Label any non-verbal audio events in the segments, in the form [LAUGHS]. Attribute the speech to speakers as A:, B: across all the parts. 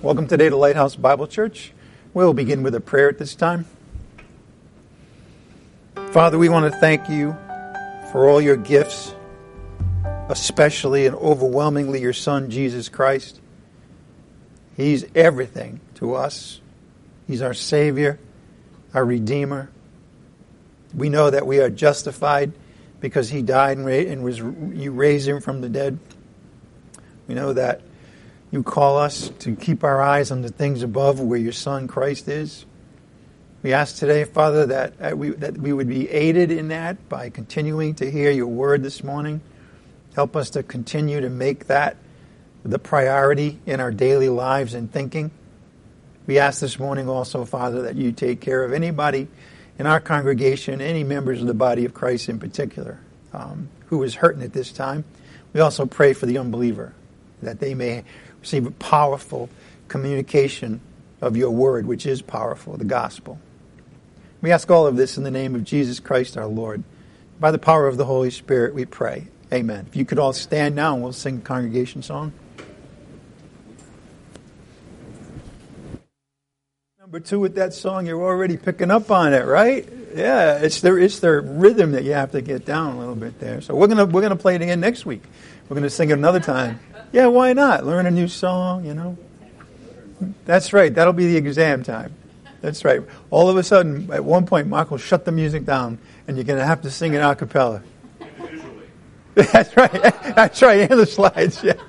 A: Welcome today to Lighthouse Bible Church. We'll begin with a prayer at this time. Father, we want to thank you for all your gifts, especially and overwhelmingly your Son, Jesus Christ. He's everything to us. He's our Savior, our Redeemer. We know that we are justified because He died and was you raised Him from the dead. We know that you call us to keep our eyes on the things above where your Son Christ is. We ask today, Father, that we, that we would be aided in that by continuing to hear your word this morning. Help us to continue to make that the priority in our daily lives and thinking. We ask this morning also, Father, that you take care of anybody in our congregation, any members of the body of Christ in particular, um, who is hurting at this time. We also pray for the unbeliever, that they may receive a powerful communication of your word, which is powerful, the gospel. We ask all of this in the name of Jesus Christ our Lord. By the power of the Holy Spirit, we pray. Amen. If you could all stand now and we'll sing a congregation song. Number two with that song, you're already picking up on it, right? Yeah, it's the, it's the rhythm that you have to get down a little bit there. So we're gonna we're gonna play it again next week. We're gonna sing it another time. Yeah, why not? Learn a new song, you know. That's right. That'll be the exam time. That's right. All of a sudden, at one point, Mark will shut the music down, and you're going to have to sing it a cappella. [LAUGHS] That's right. That's right. And the slides. Yeah. [LAUGHS]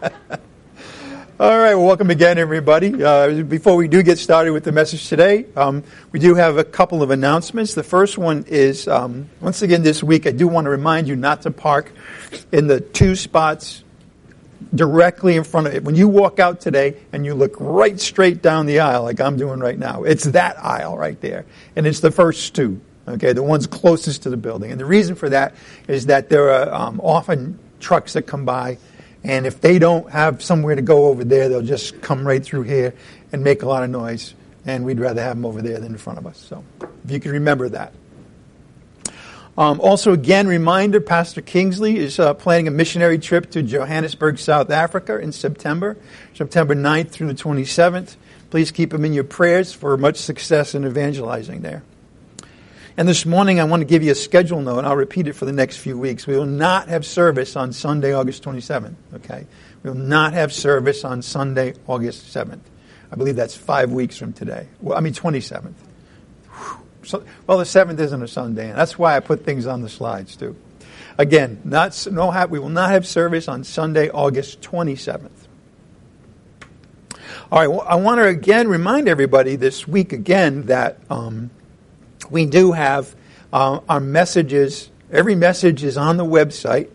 A: All right. Well, welcome again, everybody. Uh, before we do get started with the message today, um, we do have a couple of announcements. The first one is um, once again this week. I do want to remind you not to park in the two spots directly in front of it. When you walk out today and you look right straight down the aisle, like I'm doing right now, it's that aisle right there. And it's the first two, okay, the ones closest to the building. And the reason for that is that there are um, often trucks that come by, and if they don't have somewhere to go over there, they'll just come right through here and make a lot of noise. And we'd rather have them over there than in front of us. So if you can remember that. Um, also, again, reminder Pastor Kingsley is uh, planning a missionary trip to Johannesburg, South Africa in September, September 9th through the 27th. Please keep him in your prayers for much success in evangelizing there. And this morning, I want to give you a schedule note, and I'll repeat it for the next few weeks. We will not have service on Sunday, August 27th, okay? We will not have service on Sunday, August 7th. I believe that's five weeks from today. Well, I mean, 27th. Well, the seventh isn't a Sunday, and that's why I put things on the slides too. Again, not no we will not have service on Sunday, August 27th. All right, well, I want to again remind everybody this week again that um, we do have uh, our messages. Every message is on the website,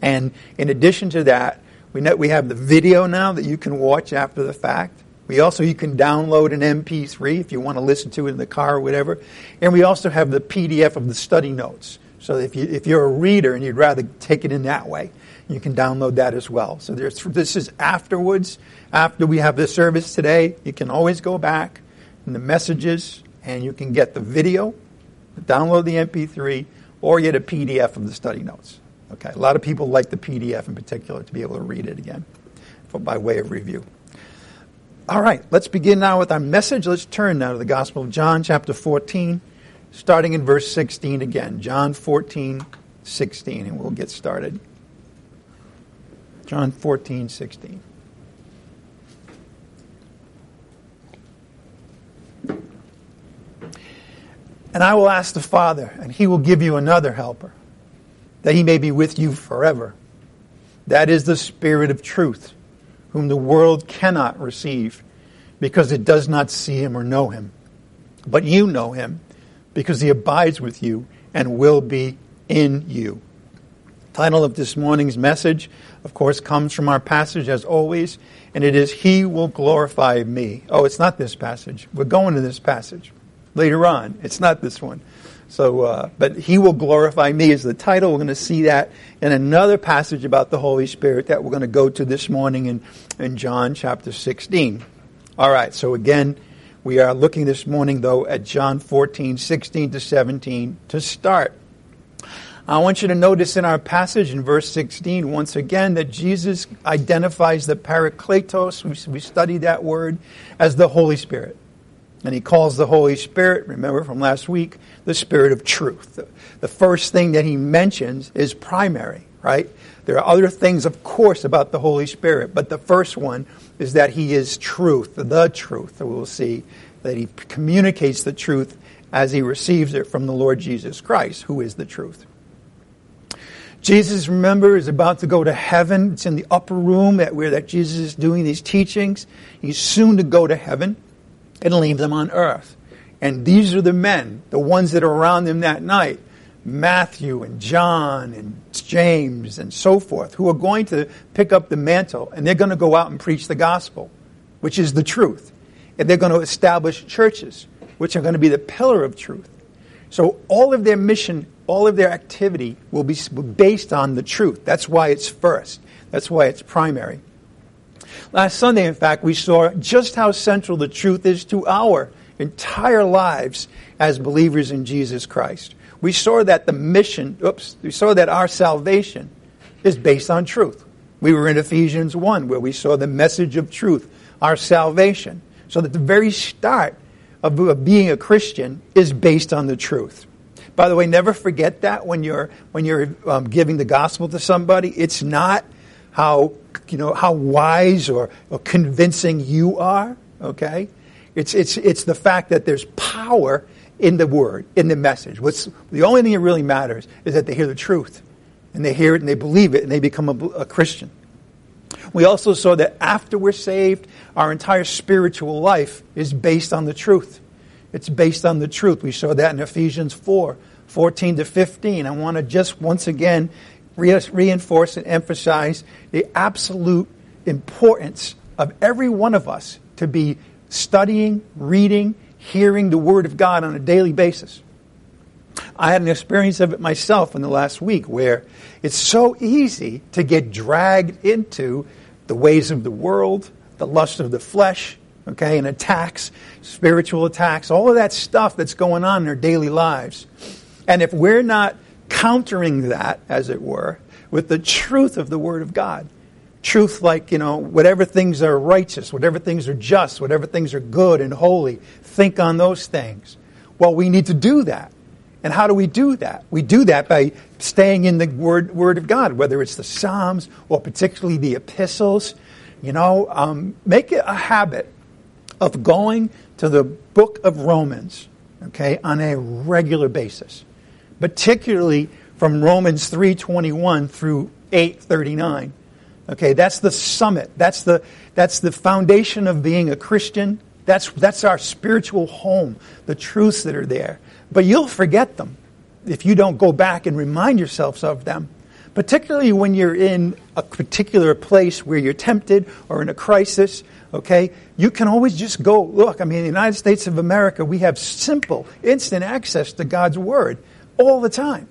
A: and in addition to that, we we have the video now that you can watch after the fact. We also, you can download an MP3 if you want to listen to it in the car or whatever. And we also have the PDF of the study notes. So if, you, if you're a reader and you'd rather take it in that way, you can download that as well. So this is afterwards, after we have the service today. You can always go back in the messages and you can get the video, download the MP3, or get a PDF of the study notes. Okay, a lot of people like the PDF in particular to be able to read it again for, by way of review. All right, let's begin now with our message. Let's turn now to the Gospel of John, chapter 14, starting in verse 16 again. John 14, 16, and we'll get started. John 14, 16. And I will ask the Father, and he will give you another helper, that he may be with you forever. That is the Spirit of truth whom the world cannot receive because it does not see him or know him. But you know him because he abides with you and will be in you. Title of this morning's message, of course, comes from our passage as always, and it is He will glorify me. Oh, it's not this passage. We're going to this passage later on. It's not this one. So, uh, but he will glorify me is the title. We're going to see that in another passage about the Holy Spirit that we're going to go to this morning in, in John chapter 16. All right, so again, we are looking this morning, though, at John 14, 16 to 17 to start. I want you to notice in our passage in verse 16, once again, that Jesus identifies the Parakletos, we, we studied that word, as the Holy Spirit. And he calls the Holy Spirit, remember from last week, the Spirit of truth. The, first thing that he mentions is primary, right? There are other things, of course, about the Holy Spirit, but the first one is that he is truth, the truth. We'll see that he communicates the truth as he receives it from the Lord Jesus Christ, who is the truth. Jesus, remember, is about to go to heaven. It's in the upper room that where that Jesus is doing these teachings. He's soon to go to heaven and leave them on earth. And these are the men, the ones that are around them that night, Matthew and John and James and so forth, who are going to pick up the mantle and they're going to go out and preach the gospel, which is the truth. And they're going to establish churches, which are going to be the pillar of truth. So all of their mission, all of their activity will be based on the truth. That's why it's first. That's why it's primary. Last Sunday, in fact, we saw just how central the truth is to our entire lives as believers in Jesus Christ. We saw that the mission, oops, we saw that our salvation is based on truth. We were in Ephesians 1 where we saw the message of truth, our salvation. So that the very start of being a Christian is based on the truth. By the way, never forget that when you're when you're um, giving the gospel to somebody. It's not how you know how wise or, or convincing you are. Okay, it's it's it's the fact that there's power in the word, in the message. What's the only thing that really matters is that they hear the truth, and they hear it and they believe it, and they become a, a Christian. We also saw that after we're saved, our entire spiritual life is based on the truth. It's based on the truth. We saw that in Ephesians 4 14 to 15. I want to just once again re- reinforce and emphasize the absolute importance of every one of us to be studying, reading, hearing the Word of God on a daily basis. I had an experience of it myself in the last week where it's so easy to get dragged into the ways of the world, the lust of the flesh, okay, and attacks, spiritual attacks, all of that stuff that's going on in our daily lives. And if we're not countering that, as it were, with the truth of the Word of God, truth like, you know, whatever things are righteous, whatever things are just, whatever things are good and holy, think on those things. Well, we need to do that. And how do we do that? We do that by staying in the Word, word of God, whether it's the Psalms or particularly the epistles. You know, um, make it a habit of going to the book of Romans, okay, on a regular basis, particularly from Romans 3:21 through 8:39. Okay, that's the summit. That's the that's the foundation of being a Christian. That's that's our spiritual home, the truths that are there. But you'll forget them if you don't go back and remind yourselves of them. Particularly when you're in a particular place where you're tempted or in a crisis, okay? You can always just go, look, I mean, in the United States of America, we have simple, instant access to God's Word all the time.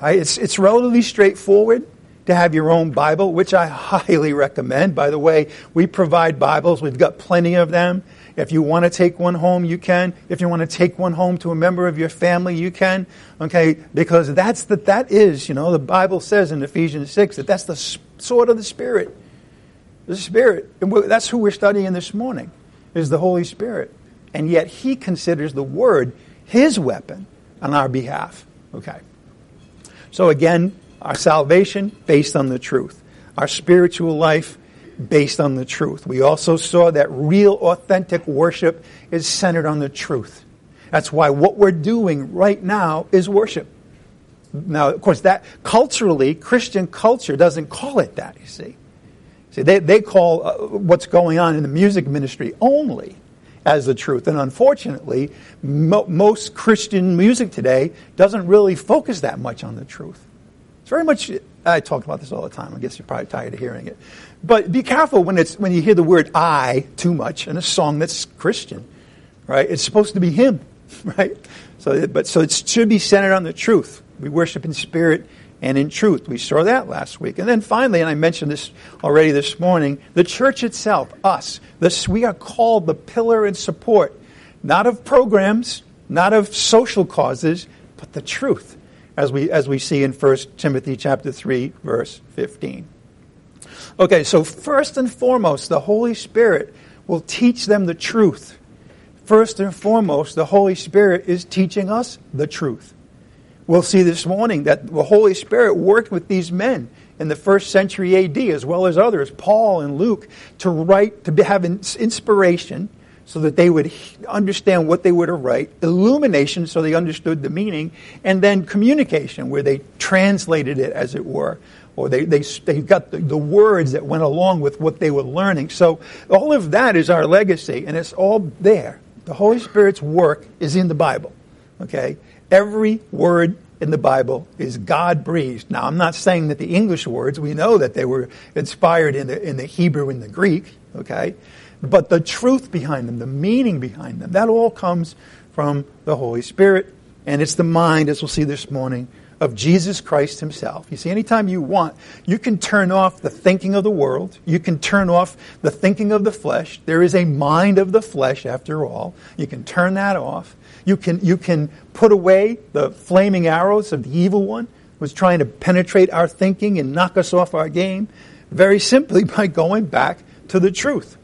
A: Right? It's, it's relatively straightforward to have your own Bible, which I highly recommend. By the way, we provide Bibles, we've got plenty of them. If you want to take one home, you can. If you want to take one home to a member of your family, you can. Okay, because that's the, that is, you know, the Bible says in Ephesians 6 that that's the sword of the Spirit. The Spirit. And that's who we're studying this morning, is the Holy Spirit. And yet He considers the Word His weapon on our behalf. Okay. So again, our salvation based on the truth. Our spiritual life based on the truth. We also saw that real, authentic worship is centered on the truth. That's why what we're doing right now is worship. Now, of course, that culturally, Christian culture doesn't call it that, you see. See, they, they call uh, what's going on in the music ministry only as the truth. And unfortunately, mo- most Christian music today doesn't really focus that much on the truth. It's very much, I talk about this all the time. I guess you're probably tired of hearing it. But be careful when, it's, when you hear the word I too much in a song that's Christian, right? It's supposed to be Him, [LAUGHS] right? So, but, so it should be centered on the truth. We worship in spirit and in truth. We saw that last week. And then finally, and I mentioned this already this morning, the church itself, us, this, we are called the pillar and support, not of programs, not of social causes, but the truth. as we, as we see in 1 Timothy chapter 3, verse 15. Okay, so first and foremost, the Holy Spirit will teach them the truth. First and foremost, the Holy Spirit is teaching us the truth. We'll see this morning that the Holy Spirit worked with these men in the first century AD, as well as others, Paul and Luke, to write, to have inspiration so that they would understand what they were to write, illumination so they understood the meaning, and then communication where they translated it, as it were, or they, they, they got the, the words that went along with what they were learning. So all of that is our legacy, and it's all there. The Holy Spirit's work is in the Bible. Okay? Every word in the Bible is God breathed. Now, I'm not saying that the English words, we know that they were inspired in the, in the Hebrew and the Greek, okay? But the truth behind them, the meaning behind them, that all comes from the Holy Spirit. And it's the mind, as we'll see this morning, of Jesus Christ Himself. You see, anytime you want, you can turn off the thinking of the world. You can turn off the thinking of the flesh. There is a mind of the flesh, after all. You can turn that off. You can, you can put away the flaming arrows of the evil one who's trying to penetrate our thinking and knock us off our game very simply [LAUGHS] by going back to the truth.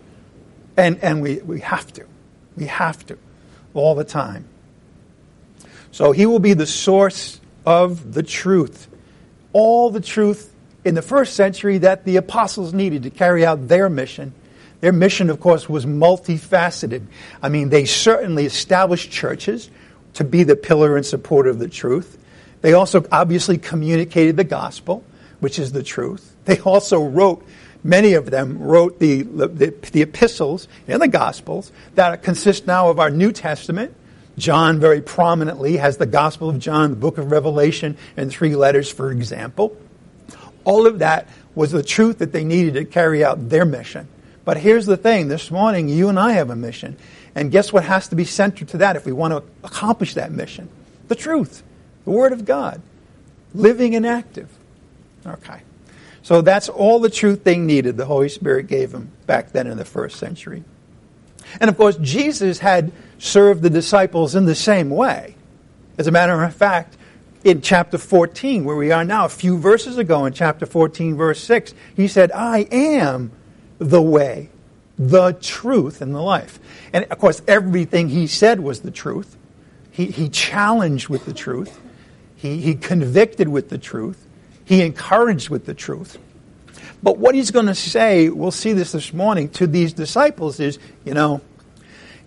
A: And, and we, we have to. We have to. All the time. So he will be the source of the truth. All the truth in the first century that the apostles needed to carry out their mission. Their mission, of course, was multifaceted. I mean, they certainly established churches to be the pillar and support of the truth. They also obviously communicated the gospel, which is the truth. They also wrote Many of them wrote the, the, the epistles and the gospels that consist now of our New Testament. John very prominently has the Gospel of John, the book of Revelation, and three letters, for example. All of that was the truth that they needed to carry out their mission. But here's the thing this morning, you and I have a mission. And guess what has to be centered to that if we want to accomplish that mission? The truth, the Word of God, living and active. Okay. So that's all the truth they needed, the Holy Spirit gave them back then in the first century. And of course, Jesus had served the disciples in the same way. As a matter of fact, in chapter 14, where we are now, a few verses ago in chapter 14, verse 6, he said, I am the way, the truth, and the life. And of course, everything he said was the truth. He, he challenged with the truth, he, he convicted with the truth, he encouraged with the truth. But what he's going to say, we'll see this this morning, to these disciples is, you know,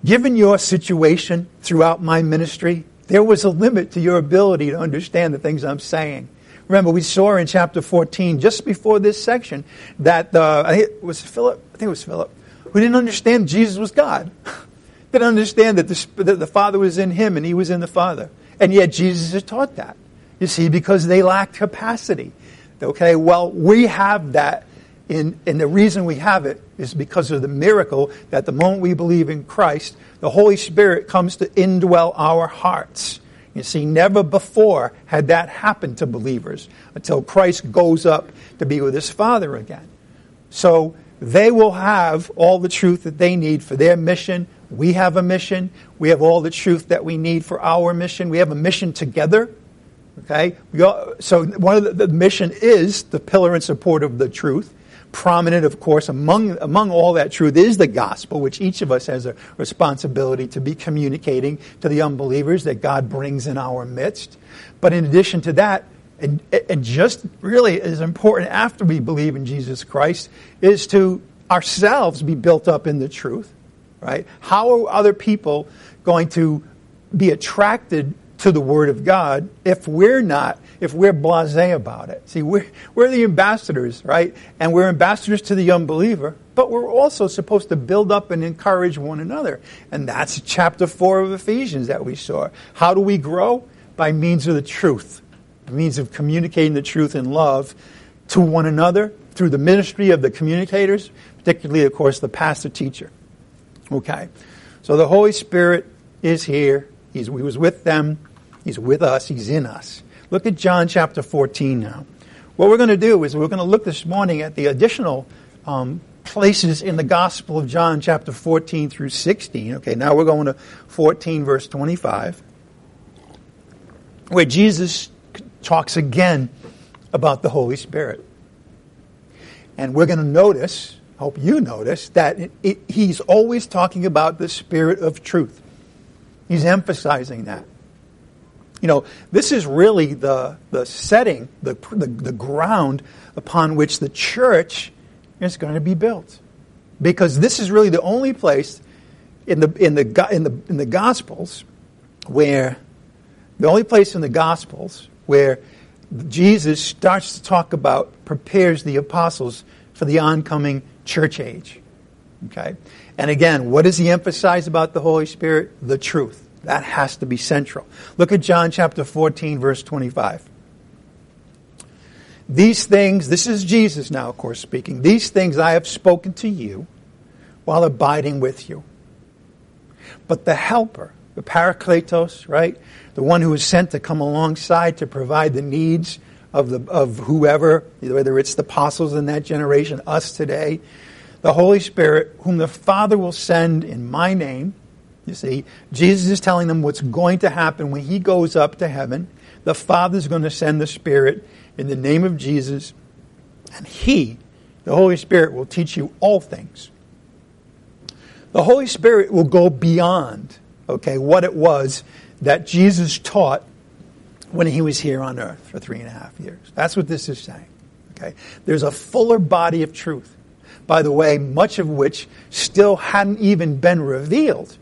A: given your situation throughout my ministry, there was a limit to your ability to understand the things I'm saying. Remember, we saw in chapter 14, just before this section, that uh, I think it was Philip, I think it was Philip, who didn't understand Jesus was God. [LAUGHS] didn't understand that the, that the Father was in him and he was in the Father. And yet Jesus had taught that. You see, because they lacked capacity. Okay, well, we have that, in, and the reason we have it is because of the miracle that the moment we believe in Christ, the Holy Spirit comes to indwell our hearts. You see, never before had that happened to believers until Christ goes up to be with his Father again. So they will have all the truth that they need for their mission. We have a mission. We have all the truth that we need for our mission. We have a mission together. Okay? All, so one of the, the mission is the pillar and support of the truth. Prominent, of course, among, among all that truth is the gospel, which each of us has a responsibility to be communicating to the unbelievers that God brings in our midst. But in addition to that, and, and just really as important after we believe in Jesus Christ, is to ourselves be built up in the truth, right? How are other people going to be attracted to the Word of God if we're not, if we're blase about it. See, we're, we're the ambassadors, right? And we're ambassadors to the unbeliever, but we're also supposed to build up and encourage one another. And that's chapter 4 of Ephesians that we saw. How do we grow? By means of the truth, by means of communicating the truth in love to one another through the ministry of the communicators, particularly, of course, the pastor teacher. Okay? So the Holy Spirit is here. He's, he was with them He's with us, He's in us. Look at John chapter 14 now. What we're going to do is we're going to look this morning at the additional um, places in the Gospel of John chapter 14 through 16. Okay, now we're going to 14 verse 25, where Jesus talks again about the Holy Spirit. And we're going to notice, hope you notice, that it, it, he's always talking about the Spirit of truth. He's emphasizing that. You know, this is really the, the setting, the, the, the ground upon which the church is going to be built. Because this is really the only place in the, in the, in the, in the Gospels where, the only place in the Gospels where Jesus starts to talk about, prepares the apostles for the oncoming church age. Okay? And again, what does he emphasize about the Holy Spirit? The truth. That has to be central. Look at John chapter 14, verse 25. These things, this is Jesus now, of course, speaking. These things I have spoken to you while abiding with you. But the Helper, the Parakletos, right? The one who is sent to come alongside to provide the needs of, the, of whoever, whether it's the apostles in that generation, us today, the Holy Spirit, whom the Father will send in my name. You see, Jesus is telling them what's going to happen when he goes up to heaven. The Father is going to send the Spirit in the name of Jesus, and he, the Holy Spirit, will teach you all things. The Holy Spirit will go beyond, okay, what it was that Jesus taught when he was here on earth for three and a half years. That's what this is saying. Okay? There's a fuller body of truth. By the way, much of which still hadn't even been revealed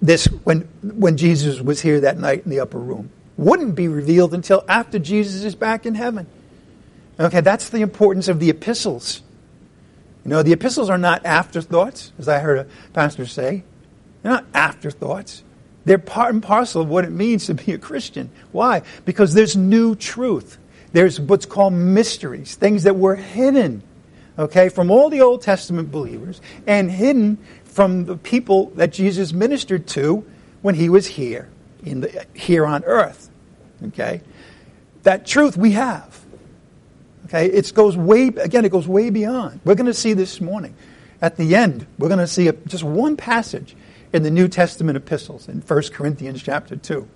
A: this when when Jesus was here that night in the upper room. Wouldn't be revealed until after Jesus is back in heaven. Okay, that's the importance of the epistles. You know, the epistles are not afterthoughts, as I heard a pastor say. They're not afterthoughts. They're part and parcel of what it means to be a Christian. Why? Because there's new truth. There's what's called mysteries, things that were hidden, okay, from all the Old Testament believers and hidden from the people that Jesus ministered to when he was here, in the, here on earth. Okay? That truth we have. Okay? It goes way, again, it goes way beyond. We're going to see this morning. At the end, we're going to see a, just one passage in the New Testament epistles in 1 Corinthians chapter 2.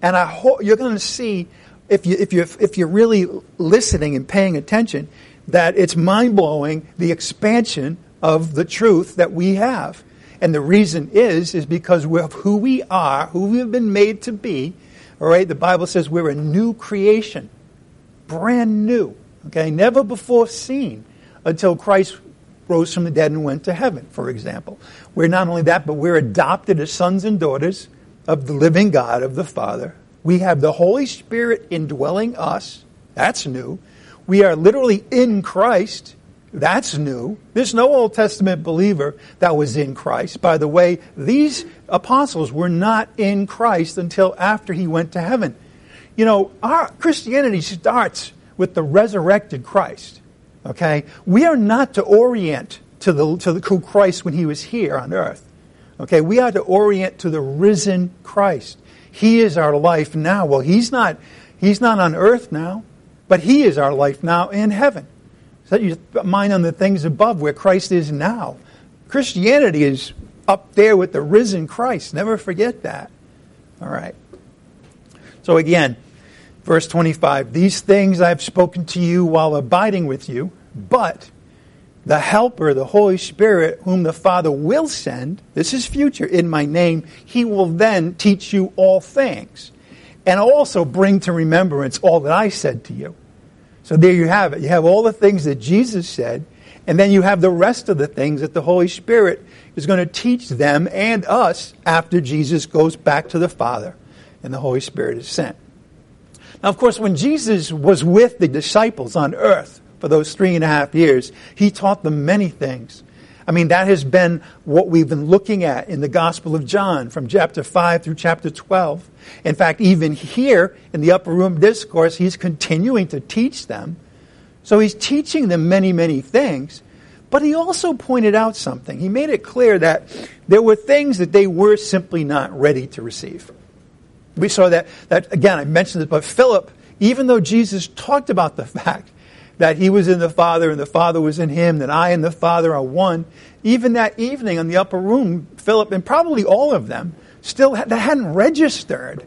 A: And I hope you're going to see, if, you, if, you're, if you're really listening and paying attention, that it's mind blowing the expansion of the truth that we have. And the reason is, is because of who we are, who we have been made to be. All right, the Bible says we're a new creation, brand new, okay, never before seen until Christ rose from the dead and went to heaven, for example. We're not only that, but we're adopted as sons and daughters of the living God, of the Father. We have the Holy Spirit indwelling us. That's new. We are literally in Christ. That's new. There's no Old Testament believer that was in Christ. By the way, these apostles were not in Christ until after he went to heaven. You know, our Christianity starts with the resurrected Christ. Okay? We are not to orient to the to the Christ when he was here on earth. Okay, we are to orient to the risen Christ. He is our life now. Well, he's not he's not on earth now, but he is our life now in heaven. Set your mind on the things above where Christ is now. Christianity is up there with the risen Christ. Never forget that. All right. So again, verse 25, these things I've spoken to you while abiding with you, but the Helper, the Holy Spirit, whom the Father will send, this is future, in my name, he will then teach you all things and also bring to remembrance all that I said to you. So there you have it. You have all the things that Jesus said, and then you have the rest of the things that the Holy Spirit is going to teach them and us after Jesus goes back to the Father and the Holy Spirit is sent. Now, of course, when Jesus was with the disciples on earth, for those three and a half years, he taught them many things. I mean, that has been what we've been looking at in the Gospel of John from chapter 5 through chapter 12. In fact, even here in the upper room discourse, he's continuing to teach them. So he's teaching them many, many things. But he also pointed out something. He made it clear that there were things that they were simply not ready to receive. We saw that, that again, I mentioned this, but Philip, even though Jesus talked about the [LAUGHS] fact that he was in the Father and the Father was in him, that I and the Father are one. Even that evening in the upper room, Philip and probably all of them still that hadn't registered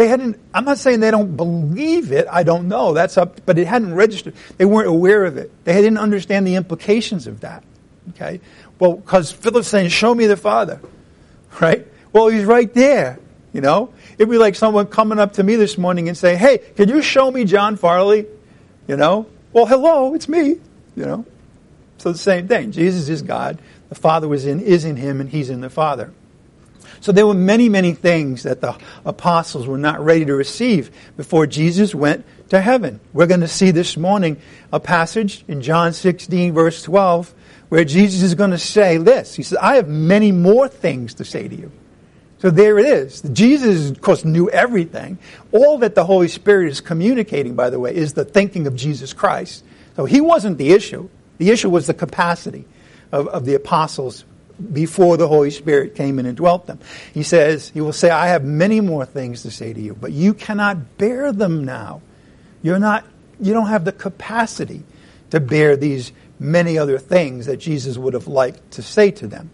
A: they hadn't, I'm not saying they don't believe it, I don't know, that's up, but it hadn't registered. They weren't aware of it. They didn't understand the implications of that. Okay? Well, because Philip's saying, show me the Father. [LAUGHS] Right? Well, he's right there. You know? It'd be like someone coming up to me this morning and saying, hey, can you show me John Farley? You know? Well, hello, it's me. You know? So the same thing. Jesus is God. The Father was in, is in him, and he's in the Father. So there were many, many things that the apostles were not ready to receive before Jesus went to heaven. We're going to see this morning a passage in John 16, verse 12, where Jesus is going to say this. He says, I have many more things to say to you. So there it is. Jesus, of course, knew everything. All that the Holy Spirit is communicating, by the way, is the thinking of Jesus Christ. So he wasn't the issue. The issue was the capacity of, of the apostles before the Holy Spirit came in and dwelt them. He says, He will say, I have many more things to say to you, but you cannot bear them now. You're not, you don't have the capacity to bear these many other things that Jesus would have liked to say to them.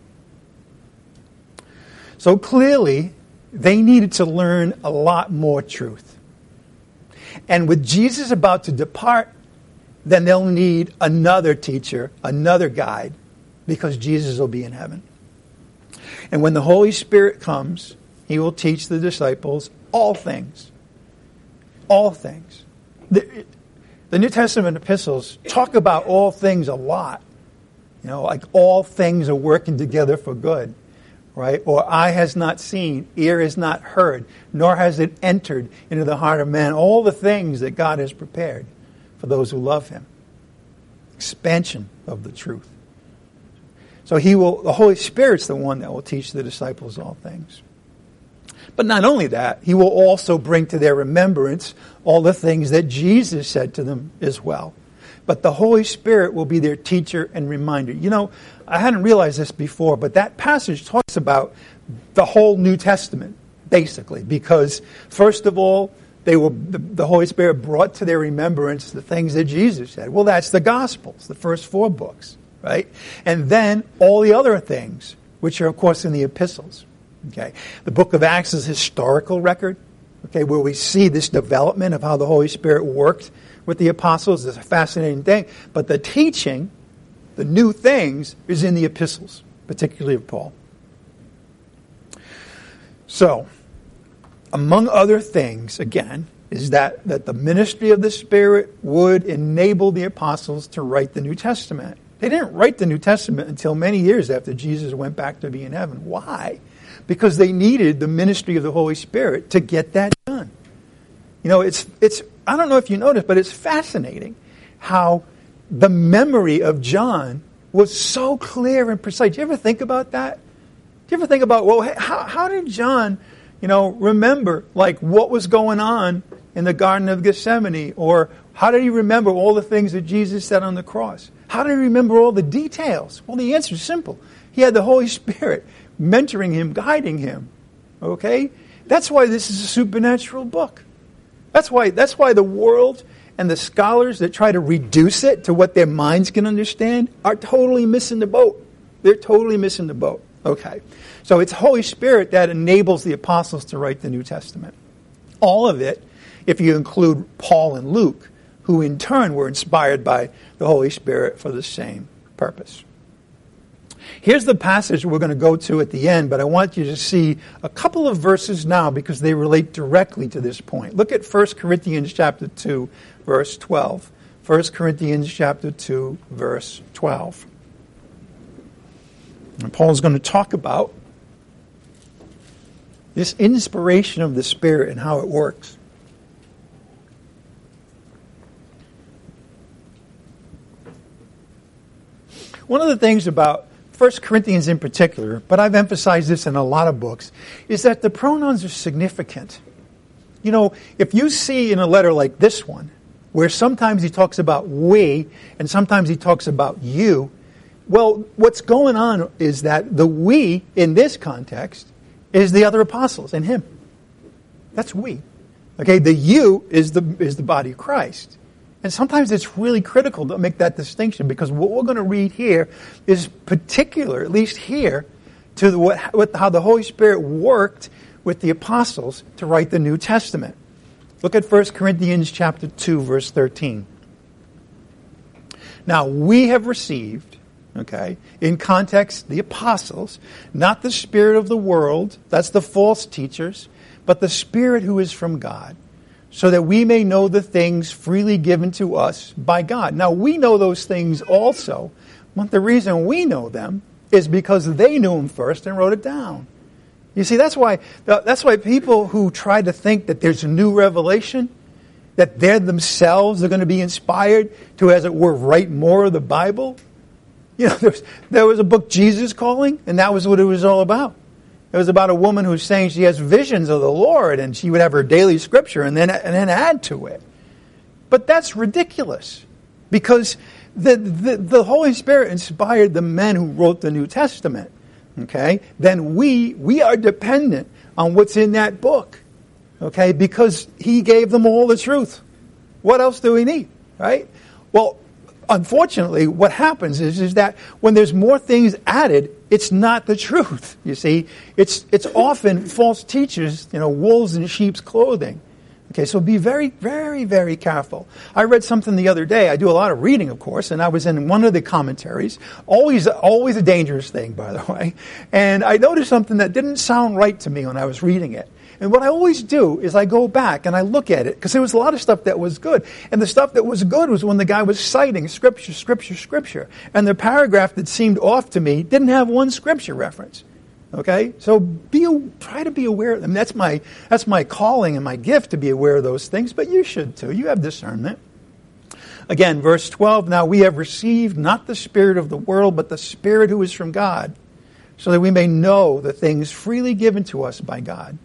A: So clearly, they needed to learn a lot more truth. And with Jesus about to depart, then they'll need another teacher, another guide because Jesus will be in heaven. And when the Holy Spirit comes, he will teach the disciples all things. All things. The, the New Testament epistles talk about all things a lot. You know, like all things are working together for good, right? Or eye has not seen, ear has not heard, nor has it entered into the heart of man. All the things that God has prepared for those who love him. Expansion of the truth. So he will, the Holy Spirit's the one that will teach the disciples all things. But not only that, he will also bring to their remembrance all the things that Jesus said to them as well. But the Holy Spirit will be their teacher and reminder. You know, I hadn't realized this before, but that passage talks about the whole New Testament, basically, because first of all, they were, the, the Holy Spirit brought to their remembrance the things that Jesus said. Well, that's the Gospels, the first four books right? And then all the other things, which are, of course, in the epistles. Okay? The book of Acts is historical record, okay, where we see this development of how the Holy Spirit worked with the apostles. is a fascinating thing. But the teaching, the new things, is in the epistles, particularly of Paul. So, among other things, again, is that, that the ministry of the Spirit would enable the apostles to write the New Testament. They didn't write the New Testament until many years after Jesus went back to be in heaven. Why? Because they needed the ministry of the Holy Spirit to get that done. You know, it's, it's, I don't know if you noticed, but it's fascinating how the memory of John was so clear and precise. Do you ever think about that? Do you ever think about, well, how, how did John, you know, remember, like, what was going on in the Garden of Gethsemane? Or how did he remember all the things that Jesus said on the cross? How did he remember all the details? Well, the answer is simple. He had the Holy Spirit mentoring him, guiding him. Okay? That's why this is a supernatural book. That's why, that's why the world and the scholars that try to reduce it to what their minds can understand are totally missing the boat. They're totally missing the boat. Okay. So it's Holy Spirit that enables the apostles to write the New Testament. All of it, if you include Paul and Luke, who in turn were inspired by the Holy Spirit for the same purpose. Here's the passage we're going to go to at the end, but I want you to see a couple of verses now because they relate directly to this point. Look at 1 Corinthians chapter 2, verse 12. 1 Corinthians chapter 2, verse 12. And Paul's going to talk about this inspiration of the Spirit and how it works. One of the things about 1 Corinthians in particular, but I've emphasized this in a lot of books, is that the pronouns are significant. You know, if you see in a letter like this one, where sometimes he talks about we and sometimes he talks about you, well, what's going on is that the we in this context is the other apostles and him. That's we. Okay, the you is the is the body of Christ. And sometimes it's really critical to make that distinction because what we're going to read here is particular, at least here, to the, what, how the Holy Spirit worked with the apostles to write the New Testament. Look at 1 Corinthians chapter 2 verse 13. Now, we have received, okay, in context, the apostles, not the spirit of the world, that's the false teachers, but the spirit who is from God, so that we may know the things freely given to us by God. Now, we know those things also, but the reason we know them is because they knew them first and wrote it down. You see, that's why, that's why people who try to think that there's a new revelation, that they themselves are going to be inspired to, as it were, write more of the Bible. You know, [LAUGHS] there was, there was a book, Jesus Calling, and that was what it was all about. It was about a woman who's saying she has visions of the Lord, and she would have her daily scripture and then, and then add to it. But that's ridiculous because the, the, the Holy Spirit inspired the men who wrote the New Testament. Okay? Then we, we are dependent on what's in that book. Okay? Because He gave them all the truth. What else do we need? Right? Well, unfortunately, what happens is, is that when there's more things added, it's not the truth. You see, it's it's often false teachers, you know, wolves in sheep's clothing. Okay, so be very, very, very careful. I read something the other day. I do a lot of reading, of course, and I was in one of the commentaries. Always, always a dangerous thing, by the [LAUGHS] way. And I noticed something that didn't sound right to me when I was reading it. And what I always do is I go back and I look at it because there was a lot of stuff that was good. And the stuff that was good was when the guy was citing scripture, scripture, scripture. And the paragraph that seemed off to me didn't have one scripture reference. Okay, so be try to be aware of them. That's my that's my calling and my gift to be aware of those things. But you should too. You have discernment. Again, verse twelve. Now we have received not the spirit of the world, but the Spirit who is from God, so that we may know the things freely given to us by God.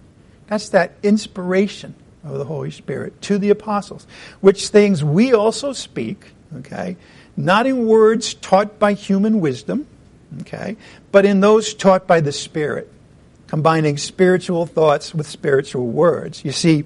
A: That's that inspiration of the Holy Spirit to the apostles, which things we also speak. Okay, not in words taught by human wisdom okay? But in those taught by the Spirit, combining spiritual thoughts with spiritual words. You see,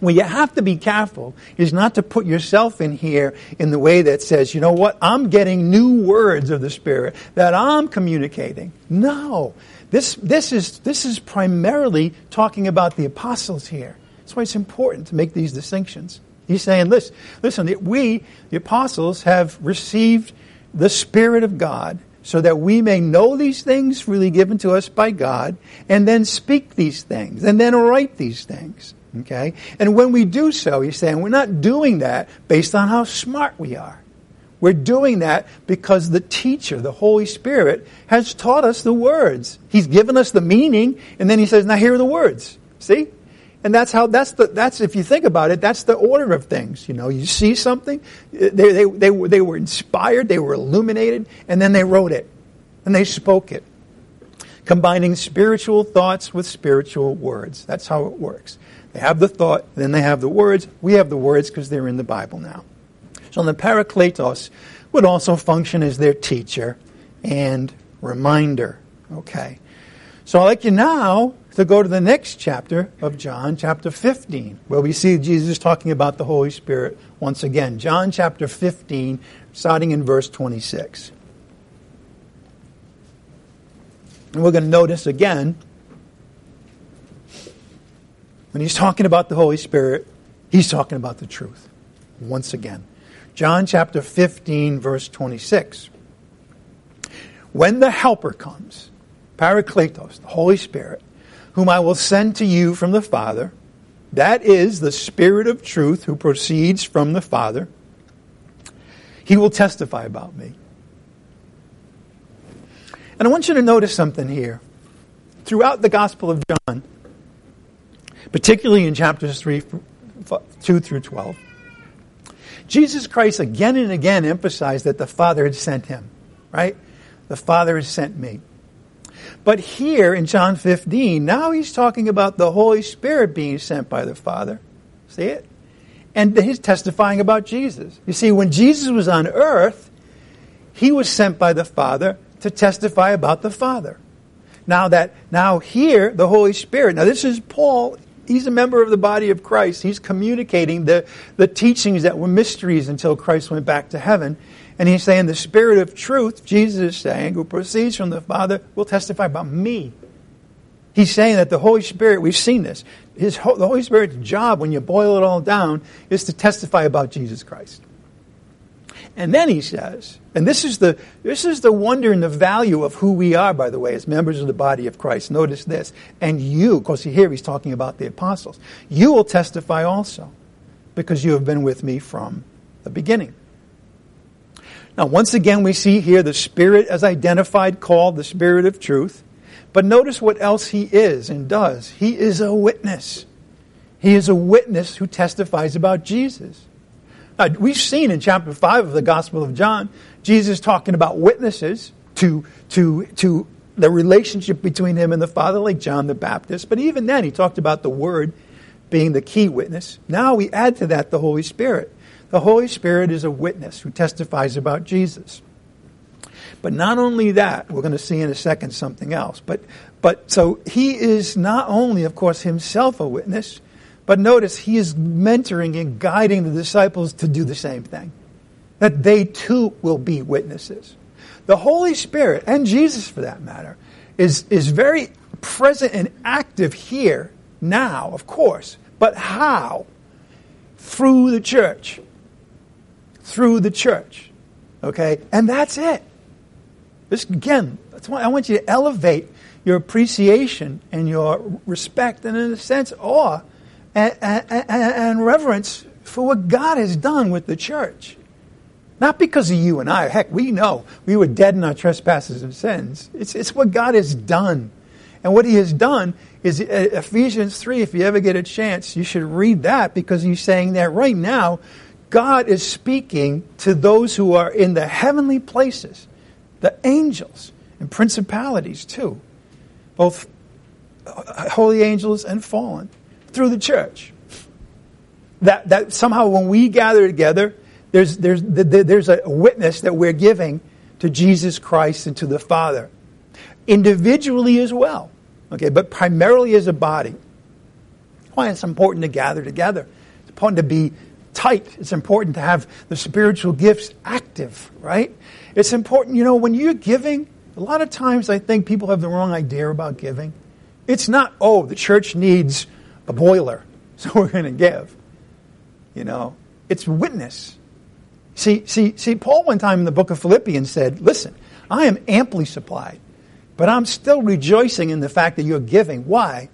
A: what you have to be careful is not to put yourself in here in the way that says, you know what, I'm getting new words of the Spirit that I'm communicating. No. This, this, is, this is primarily talking about the apostles here. That's why it's important to make these distinctions. He's saying, listen, listen, we, the apostles, have received the Spirit of God so that we may know these things freely given to us by God, and then speak these things, and then write these things. Okay? And when we do so, he's saying we're not doing that based on how smart we are. We're doing that because the teacher, the Holy Spirit, has taught us the words. He's given us the meaning, and then he says, now here are the words. See? And that's how, that's the, that's, if you think about it, that's the order of things. You know, you see something, they, they, they, were, they were inspired, they were illuminated, and then they wrote it. And they spoke it. Combining spiritual thoughts with spiritual words. That's how it works. They have the thought, then they have the words. We have the words because they're in the Bible now. So the Parakletos would also function as their teacher and reminder. Okay. So I'd like you now to go to the next chapter of John, chapter 15, where we see Jesus talking about the Holy Spirit once again. John chapter 15, starting in verse 26. And we're going to notice again, when he's talking about the Holy Spirit, he's talking about the truth once again. John chapter 15, verse 26. When the Helper comes, Parakletos, the Holy Spirit, whom I will send to you from the Father. That is the Spirit of truth who proceeds from the Father. He will testify about me. And I want you to notice something here. Throughout the Gospel of John, particularly in chapters 3, 2 through 12, Jesus Christ again and again emphasized that the Father had sent him, right? The Father has sent me. But here in John 15, now he's talking about the Holy Spirit being sent by the Father. See it? And he's testifying about Jesus. You see, when Jesus was on earth, he was sent by the Father to testify about the Father. Now that, now here, the Holy Spirit, now this is Paul, he's a member of the body of Christ. He's communicating the, the teachings that were mysteries until Christ went back to heaven. And he's saying the Spirit of truth, Jesus is saying, who proceeds from the Father, will testify about me. He's saying that the Holy Spirit, we've seen this, his, the Holy Spirit's job, when you boil it all down, is to testify about Jesus Christ. And then he says, and this is the this is the wonder and the value of who we are, by the way, as members of the body of Christ. Notice this. And you, of course, here he's talking about the apostles. You will testify also, because you have been with me from the beginning. Now, once again, we see here the Spirit as identified, called the Spirit of truth. But notice what else he is and does. He is a witness. He is a witness who testifies about Jesus. Now, we've seen in chapter 5 of the Gospel of John, Jesus talking about witnesses to, to, to the relationship between him and the Father, like John the Baptist. But even then, he talked about the Word being the key witness. Now we add to that the Holy Spirit. The Holy Spirit is a witness who testifies about Jesus. But not only that, we're going to see in a second something else. But, but so he is not only, of course, himself a witness, but notice he is mentoring and guiding the disciples to do the same thing. That they too will be witnesses. The Holy Spirit, and Jesus for that matter, is, is very present and active here, now, of course. But how? Through the church. Through the church. Okay? And that's it. This, again, that's why I want you to elevate your appreciation and your respect and, in a sense, awe and, and, and reverence for what God has done with the church. Not because of you and I. Heck, we know we were dead in our trespasses and sins. It's, it's what God has done. And what He has done is uh, Ephesians 3, if you ever get a chance, you should read that because He's saying that right now, God is speaking to those who are in the heavenly places the angels and principalities too, both uh, holy angels and fallen, through the church. That, that somehow when we gather together, there's, there's, there's a witness that we're giving to Jesus Christ and to the Father. Individually as well, okay, but primarily as a body. Why it's important to gather together. It's important to be tight. It's important to have the spiritual gifts active, right? It's important, you know, when you're giving, a lot of times I think people have the wrong idea about giving. It's not, oh, the church needs a boiler, [LAUGHS] so we're going to give. You know, it's witness. See, see, see, Paul one time in the book of Philippians said, listen, I am amply supplied, but I'm still rejoicing in the fact that you're giving. Why?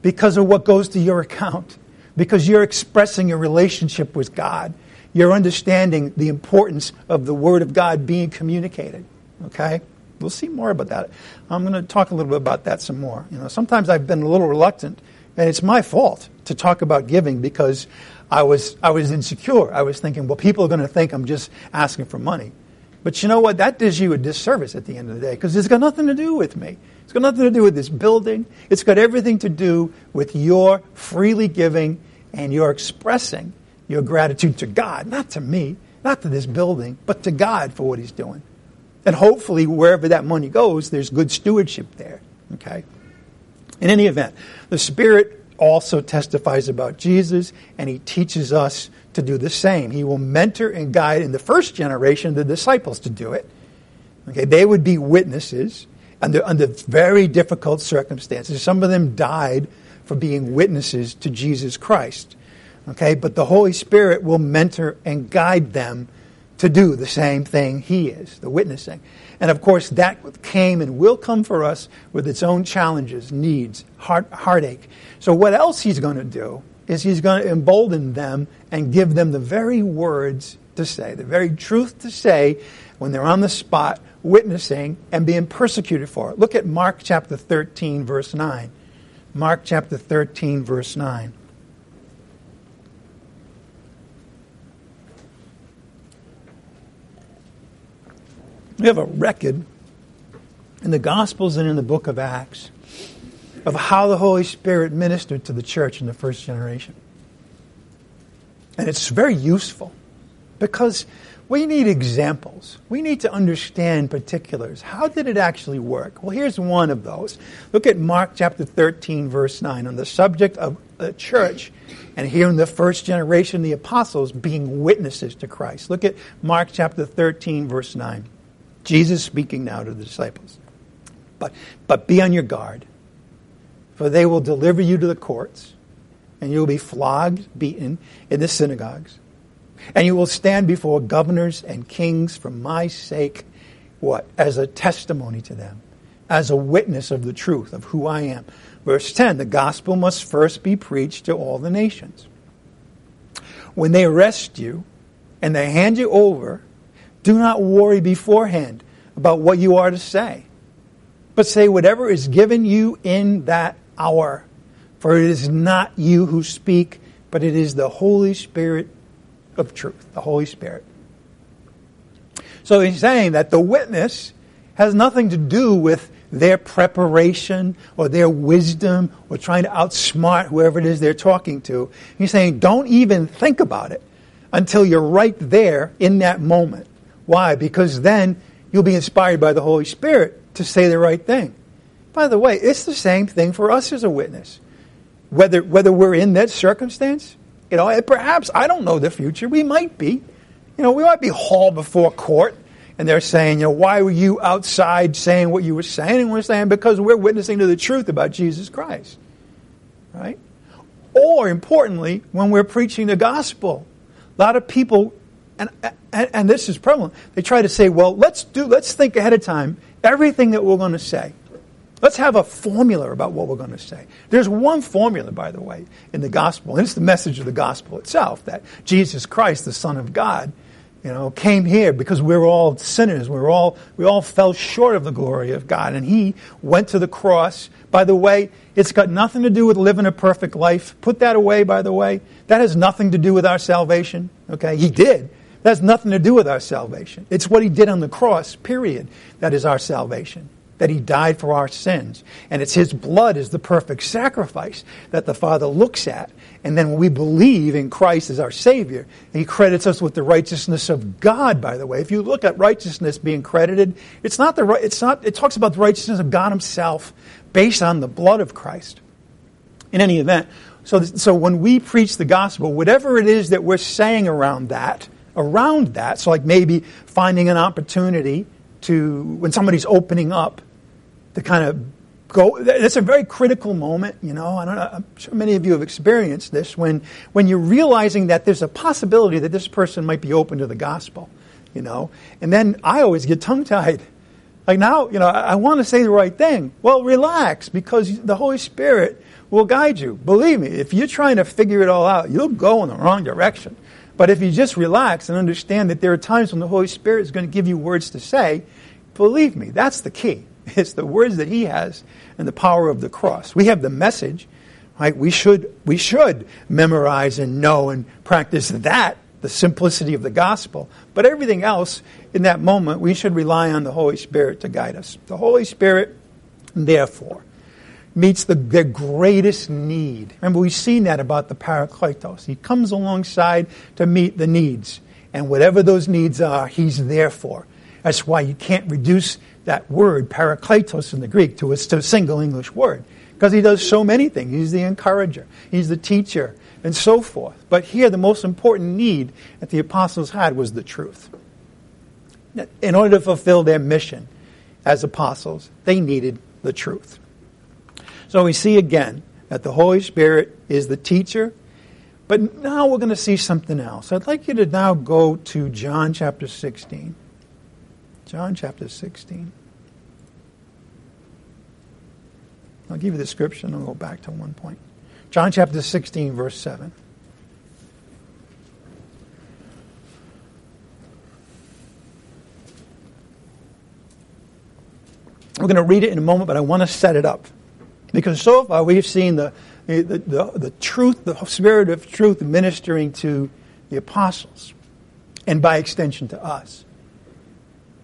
A: Because of what goes to your [LAUGHS] account. Because you're expressing a relationship with God you're understanding the importance of the Word of God being communicated. Okay? We'll see more about that. I'm going to talk a little bit about that some more. You know, sometimes I've been a little reluctant, and it's my fault to talk about giving because I was I was insecure. I was thinking, well, people are going to think I'm just asking for money. But you know what? That does you a disservice at the end of the day because it's got nothing to do with me. It's got nothing to do with this building. It's got everything to do with your freely giving and your expressing your gratitude to God, not to me, not to this building, but to God for what He's doing. And hopefully, wherever that money goes, there's good stewardship there. Okay? In any event, the Spirit also testifies about Jesus, and He teaches us to do the same. He will mentor and guide in the first generation the disciples to do it. Okay, they would be witnesses under, under very difficult circumstances. Some of them died for being witnesses to Jesus Christ. Okay, but the Holy Spirit will mentor and guide them to do the same thing He is, the witnessing. And of course, that came and will come for us with its own challenges, needs, heart, heartache. So, what else He's going to do is He's going to embolden them and give them the very words to say, the very truth to say when they're on the spot witnessing and being persecuted for it. Look at Mark chapter 13, verse 9. Mark chapter 13, verse 9. We have a record in the Gospels and in the book of Acts of how the Holy Spirit ministered to the church in the first generation. And it's very useful because we need examples. We need to understand particulars. How did it actually work? Well, here's one of those. Look at Mark chapter 13, verse 9, on the subject of the church and here in the first generation, the apostles being witnesses to Christ. Look at Mark chapter 13, verse 9. Jesus speaking now to the disciples. But, but be on your guard. For they will deliver you to the courts, and you will be flogged, beaten in the synagogues. And you will stand before governors and kings for my sake, what? As a testimony to them, as a witness of the truth of who I am. Verse 10 The gospel must first be preached to all the nations. When they arrest you and they hand you over, do not worry beforehand about what you are to say, but say whatever is given you in that hour. For it is not you who speak, but it is the Holy Spirit of truth, the Holy Spirit. So he's saying that the witness has nothing to do with their preparation or their wisdom or trying to outsmart whoever it is they're talking to. He's saying don't even think about it until you're right there in that moment. Why? Because then you'll be inspired by the Holy Spirit to say the right thing. By the way, it's the same thing for us as a witness. Whether, whether we're in that circumstance, you know, perhaps, I don't know the future, we might be. You know, we might be hauled before court and they're saying, you know, why were you outside saying what you were saying? And we're saying, because we're witnessing to the truth about Jesus Christ. Right? Or, importantly, when we're preaching the gospel, a lot of people, and, and, and this is prevalent, they try to say, well, let's do, let's think ahead of time everything that we're going to say. Let's have a formula about what we're going to say. There's one formula, by the way, in the gospel, and it's the message of the gospel itself that Jesus Christ, the Son of God, you know, came here because we we're all sinners. We we're all we all fell short of the glory of God, and He went to the cross. By the way, it's got nothing to do with living a perfect life. Put that away. By the way, that has nothing to do with our salvation. Okay, He did. That has nothing to do with our salvation. It's what He did on the cross. Period. That is our salvation that he died for our sins. And it's his blood is the perfect sacrifice that the Father looks at. And then when we believe in Christ as our Savior, he credits us with the righteousness of God, by the way. If you look at righteousness being credited, it's not the it's not, it talks about the righteousness of God himself based on the blood of Christ. In any event, so, so when we preach the gospel, whatever it is that we're saying around that, around that, so like maybe finding an opportunity to, when somebody's opening up, to kind of go. That's a very critical moment, you know. I don't know, I'm sure many of you have experienced this when when you're realizing that there's a possibility that this person might be open to the gospel, you know. And then I always get tongue tied. Like now, you know, I, I want to say the right thing. Well, relax because the Holy Spirit will guide you. Believe me, if you're trying to figure it all out, you'll go in the wrong direction. But if you just relax and understand that there are times when the Holy Spirit is going to give you words to say, believe me, that's the key. It's the words that he has and the power of the cross. We have the message, right? We should, we should memorize and know and practice that, the simplicity of the gospel. But everything else in that moment, we should rely on the Holy Spirit to guide us. The Holy Spirit, therefore, meets the, their greatest need. Remember, we've seen that about the Parakletos. He comes alongside to meet the needs. And whatever those needs are, he's there for. That's why you can't reduce that word, parakletos in the Greek, to a, single English word. Because he does so many things. He's the encourager, he's the teacher, and so forth. But here, the most important need that the apostles had was the truth. In order to fulfill their mission as apostles, they needed the truth. So we see again that the Holy Spirit is the teacher. But now we're going to see something else. I'd like you to now go to John chapter 16. John chapter 16. I'll give you the scripture and I'll go back to one point. John chapter 16, verse 7. We're going to read it in a moment, but I want to set it up. Because so far we've seen the, the, the, the truth, the spirit of truth ministering to the apostles, and by extension to us.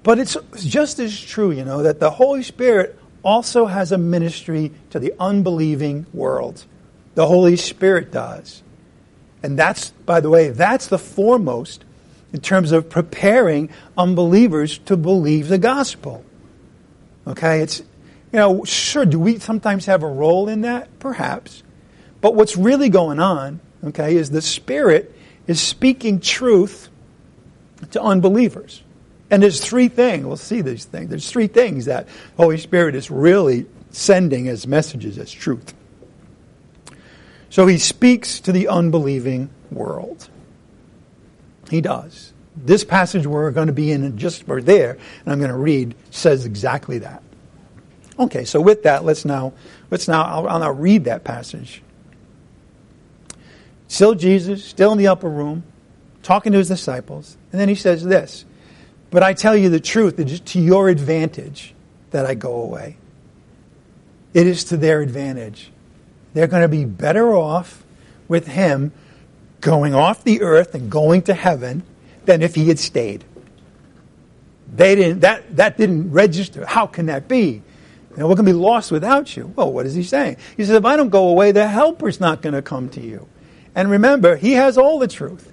A: But it's just as true, you know, that the Holy Spirit also has a ministry to the unbelieving world. The Holy Spirit does. And that's, by the way, that's the foremost in terms of preparing unbelievers to believe the gospel. Okay? It's, you know, sure, do we sometimes have a role in that? Perhaps. But what's really going on, okay, is the Spirit is speaking truth to unbelievers. And there's three things, we'll see these things. There's three things that Holy Spirit is really sending as messages as truth. So he speaks to the unbelieving world. He does. This passage we're going to be in just for there, and I'm going to read, says exactly that. Okay, so with that, let's now let's now I'll, I'll now read that passage. Still Jesus, still in the upper room, talking to his disciples, and then he says this: "But I tell you the truth; it is to your advantage that I go away. It is to their advantage. They're going to be better off with him going off the earth and going to heaven than if he had stayed. They didn't, that, that didn't register. How can that be? Know, we're going to be lost without you. Well, what is he saying? He says, if I don't go away, the helper's not going to come to you. And remember, he has all the truth.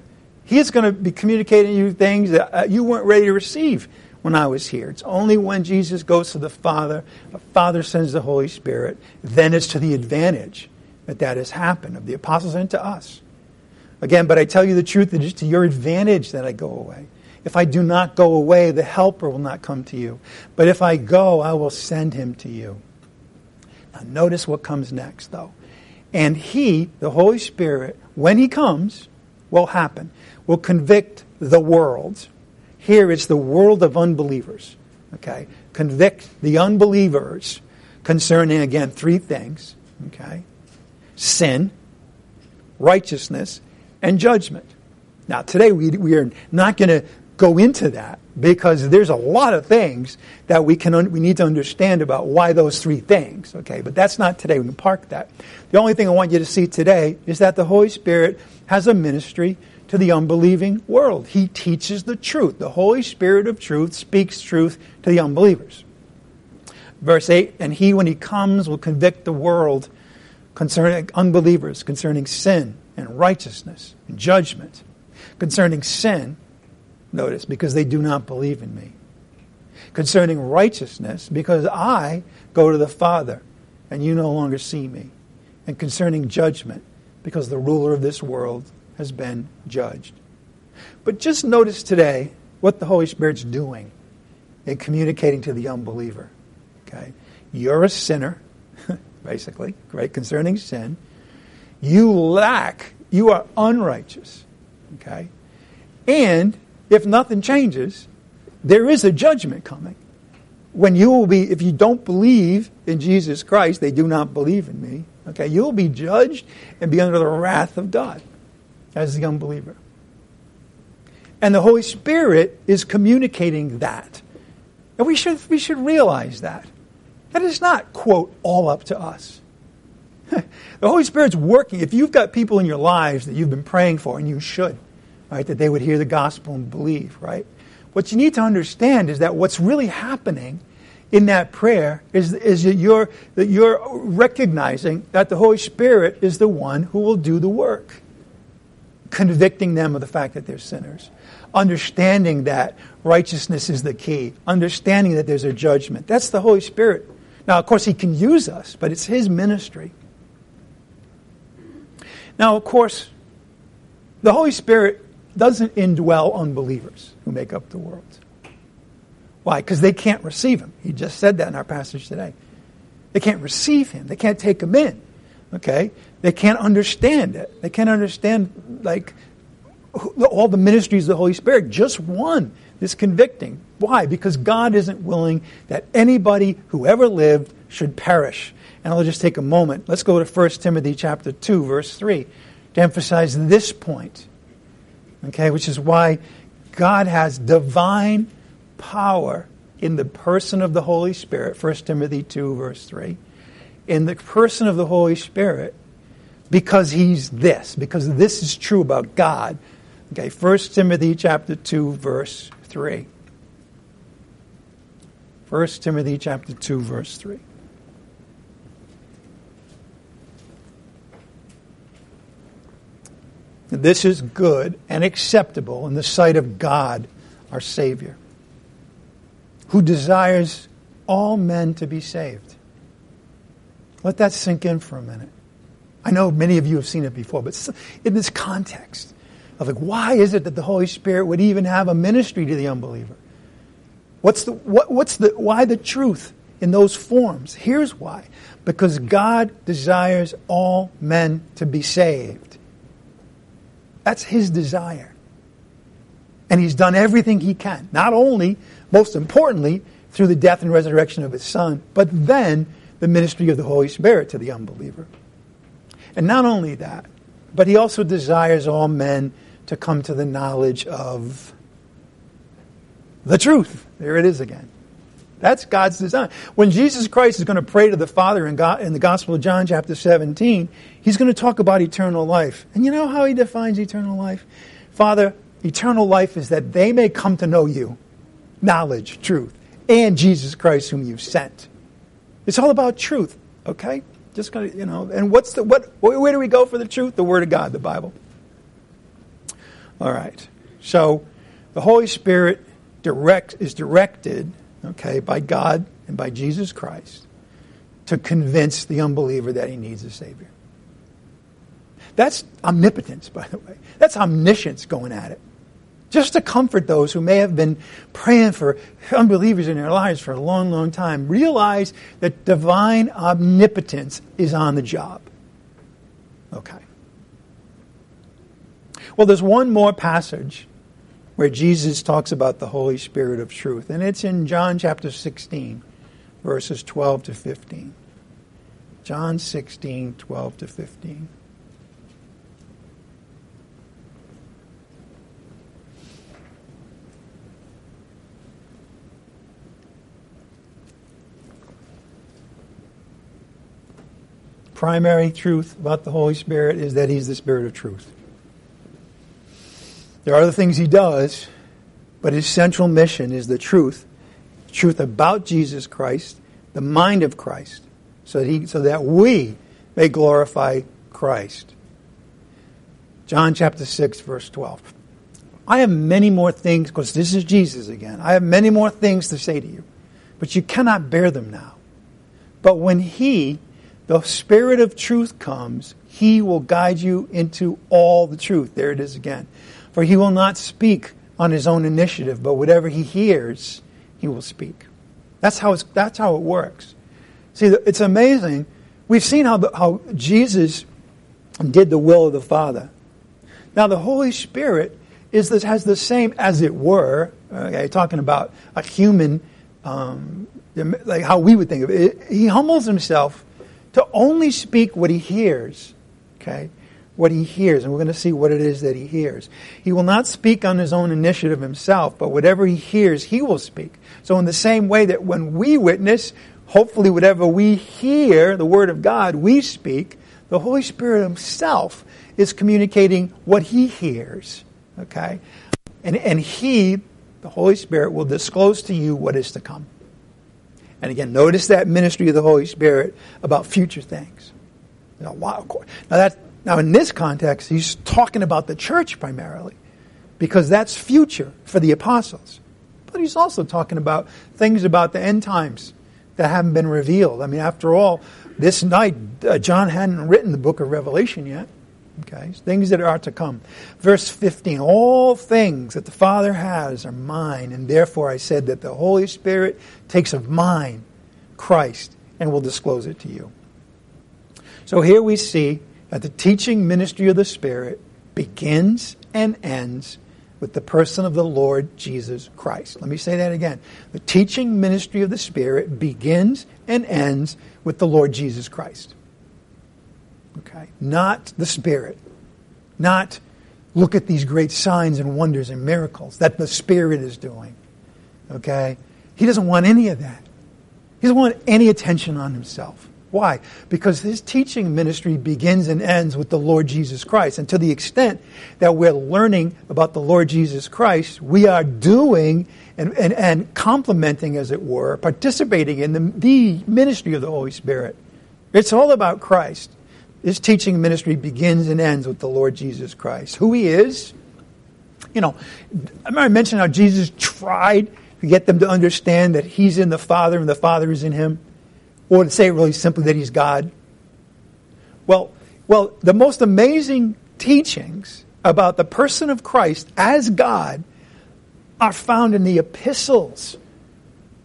A: He's going to be communicating you things that uh, you weren't ready to receive when I was here. It's only when Jesus goes to the Father, the Father sends the Holy Spirit, then it's to the advantage that that has happened of the apostles and to us. Again, but I tell you the truth, it is to your advantage that I go away. If I do not go away, the Helper will not come to you. But if I go, I will send him to you. Now, notice what comes next, though. And he, the Holy Spirit, when he comes, will happen, will convict the world. Here it's the world of unbelievers. Okay? Convict the unbelievers concerning, again, three things. Okay? Sin, righteousness, and judgment. Now, today we, we are not going to go into that because there's a lot of things that we can un- we need to understand about why those three things. Okay, but that's not today. We can park that. The only thing I want you to see today is that the Holy Spirit has a ministry to the unbelieving world. He teaches the truth. The Holy Spirit of truth speaks truth to the unbelievers. Verse 8, and he, when he comes, will convict the world concerning unbelievers, concerning sin and righteousness and judgment. Concerning sin, notice, because they do not believe in me. Concerning righteousness, because I go to the Father and you no longer see me. And concerning judgment, because the ruler of this world has been judged. But just notice today what the Holy Spirit's doing in communicating to the unbeliever. Okay? You're a sinner, [LAUGHS] basically, right? Concerning sin. You lack, you are unrighteous. Okay? And if nothing changes, there is a judgment coming. When you will be, if you don't believe in Jesus Christ, they do not believe in me. Okay, you'll be judged and be under the wrath of God as the unbeliever. And the Holy Spirit is communicating that. And we should, we should realize that. That is not, quote, all up to us. [LAUGHS] the Holy Spirit's working. If you've got people in your lives that you've been praying for, and you should, right, that they would hear the gospel and believe, right? What you need to understand is that what's really happening in that prayer is, is that, you're, that you're recognizing that the Holy Spirit is the one who will do the work convicting them of the fact that they're sinners, understanding that righteousness is the key, understanding that there's a judgment. That's the Holy Spirit. Now, of course, He can use us, but it's His ministry. Now, of course, the Holy Spirit doesn't indwell unbelievers who make up the world. Why? Because they can't receive Him. He just said that in our passage today. They can't receive Him, they can't take Him in. Okay? They can't understand it. They can't understand, like, all the ministries of the Holy Spirit. Just one is convicting. Why? Because God isn't willing that anybody who ever lived should perish. And I'll just take a moment. Let's go to 1 Timothy chapter 2, verse 3, to emphasize this point. Okay, which is why God has divine power in the person of the Holy Spirit. 1 Timothy 2, verse 3. In the person of the Holy Spirit because he's this, because this is true about God. Okay, 1 Timothy chapter 2 verse 3. 1 Timothy chapter 2 verse 3. This is good and acceptable in the sight of God, our Savior, who desires all men to be saved. Let that sink in for a minute. I know many of you have seen it before, but in this context of like, why is it that the Holy Spirit would even have a ministry to the unbeliever? What's the, what, what's the, why the truth in those forms. Here's why. Because God desires all men to be saved. That's his desire. And he's done everything he can. Not only, most importantly, through the death and resurrection of his son, but then the ministry of the Holy Spirit to the unbeliever. And not only that, but he also desires all men to come to the knowledge of the truth. There it is again. That's God's design. When Jesus Christ is going to pray to the Father in, God, in the Gospel of John, chapter 17, he's going to talk about eternal life. And you know how he defines eternal life? Father, eternal life is that they may come to know you, knowledge, truth, and Jesus Christ whom you've sent. It's all about truth, okay? Just kind of, you know, and what's the, what, where do we go for the truth? The Word of God, the Bible. All right. So, the Holy Spirit direct, is directed okay, by God and by Jesus Christ to convince the unbeliever that he needs a Savior. That's omnipotence, by the way. That's omniscience going at it. Just to comfort those who may have been praying for unbelievers in their lives for a long, long time. Realize that divine omnipotence is on the job. Okay. Well, there's one more passage where Jesus talks about the Holy Spirit of truth. And it's in John chapter 16, verses 12 to 15. John 16, 12 to 15. Primary truth about the Holy Spirit is that He's the Spirit of truth. There are other things he does, but his central mission is the truth, truth about Jesus Christ, the mind of Christ, so that, he, so that we may glorify Christ. John chapter 6, verse 12. I have many more things, because this is Jesus again. I have many more things to say to you, but you cannot bear them now. But when He, the Spirit of truth, comes, He will guide you into all the truth. There it is again. For he will not speak on his own initiative, but whatever he hears, he will speak. That's how, that's how it works. See, it's amazing. We've seen how, the, how Jesus did the will of the Father. Now, the Holy Spirit is has the same, as it were, okay, talking about a human, um, like how we would think of it. He humbles himself to only speak what he hears. Okay? What he hears, and we're going to see what it is that he hears. He will not speak on his own initiative himself, but whatever he hears, he will speak. So, in the same way that when we witness, hopefully, whatever we hear, the Word of God, we speak, the Holy Spirit himself is communicating what he hears. Okay? And, and he, the Holy Spirit, will disclose to you what is to come. And again, notice that ministry of the Holy Spirit about future things. Now, wow, now that now, in this context, he's talking about the church primarily, because that's future for the apostles. But he's also talking about things about the end times that haven't been revealed. I mean, after all, this night, uh, John hadn't written the book of Revelation yet. Okay, things that are to come. Verse 15 All things that the Father has are mine, and therefore I said that the Holy Spirit takes of mine, Christ, and will disclose it to you. So here we see that the teaching ministry of the Spirit begins and ends with the person of the Lord Jesus Christ. Let me say that again. The teaching ministry of the Spirit begins and ends with the Lord Jesus Christ. Okay? Not the Spirit. Not look at these great signs and wonders and miracles that the Spirit is doing. Okay? He doesn't want any of that. He doesn't want any attention on himself. Why? Because his teaching ministry begins and ends with the Lord Jesus Christ. And to the extent that we're learning about the Lord Jesus Christ, we are doing and, and, and complementing, as it were, participating in the, the ministry of the Holy Spirit. It's all about Christ. His teaching ministry begins and ends with the Lord Jesus Christ. Who he is, you know, I mentioned how Jesus tried to get them to understand that he's in the Father and the Father is in him or to say it really simply that he's God? Well, well, the most amazing teachings about the person of Christ as God are found in the epistles.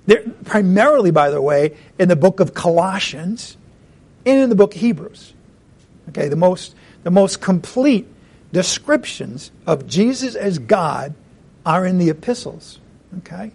A: They're primarily, by the way, in the book of Colossians and in the book of Hebrews. Okay, the most, the most complete descriptions of Jesus as God are in the epistles. Okay?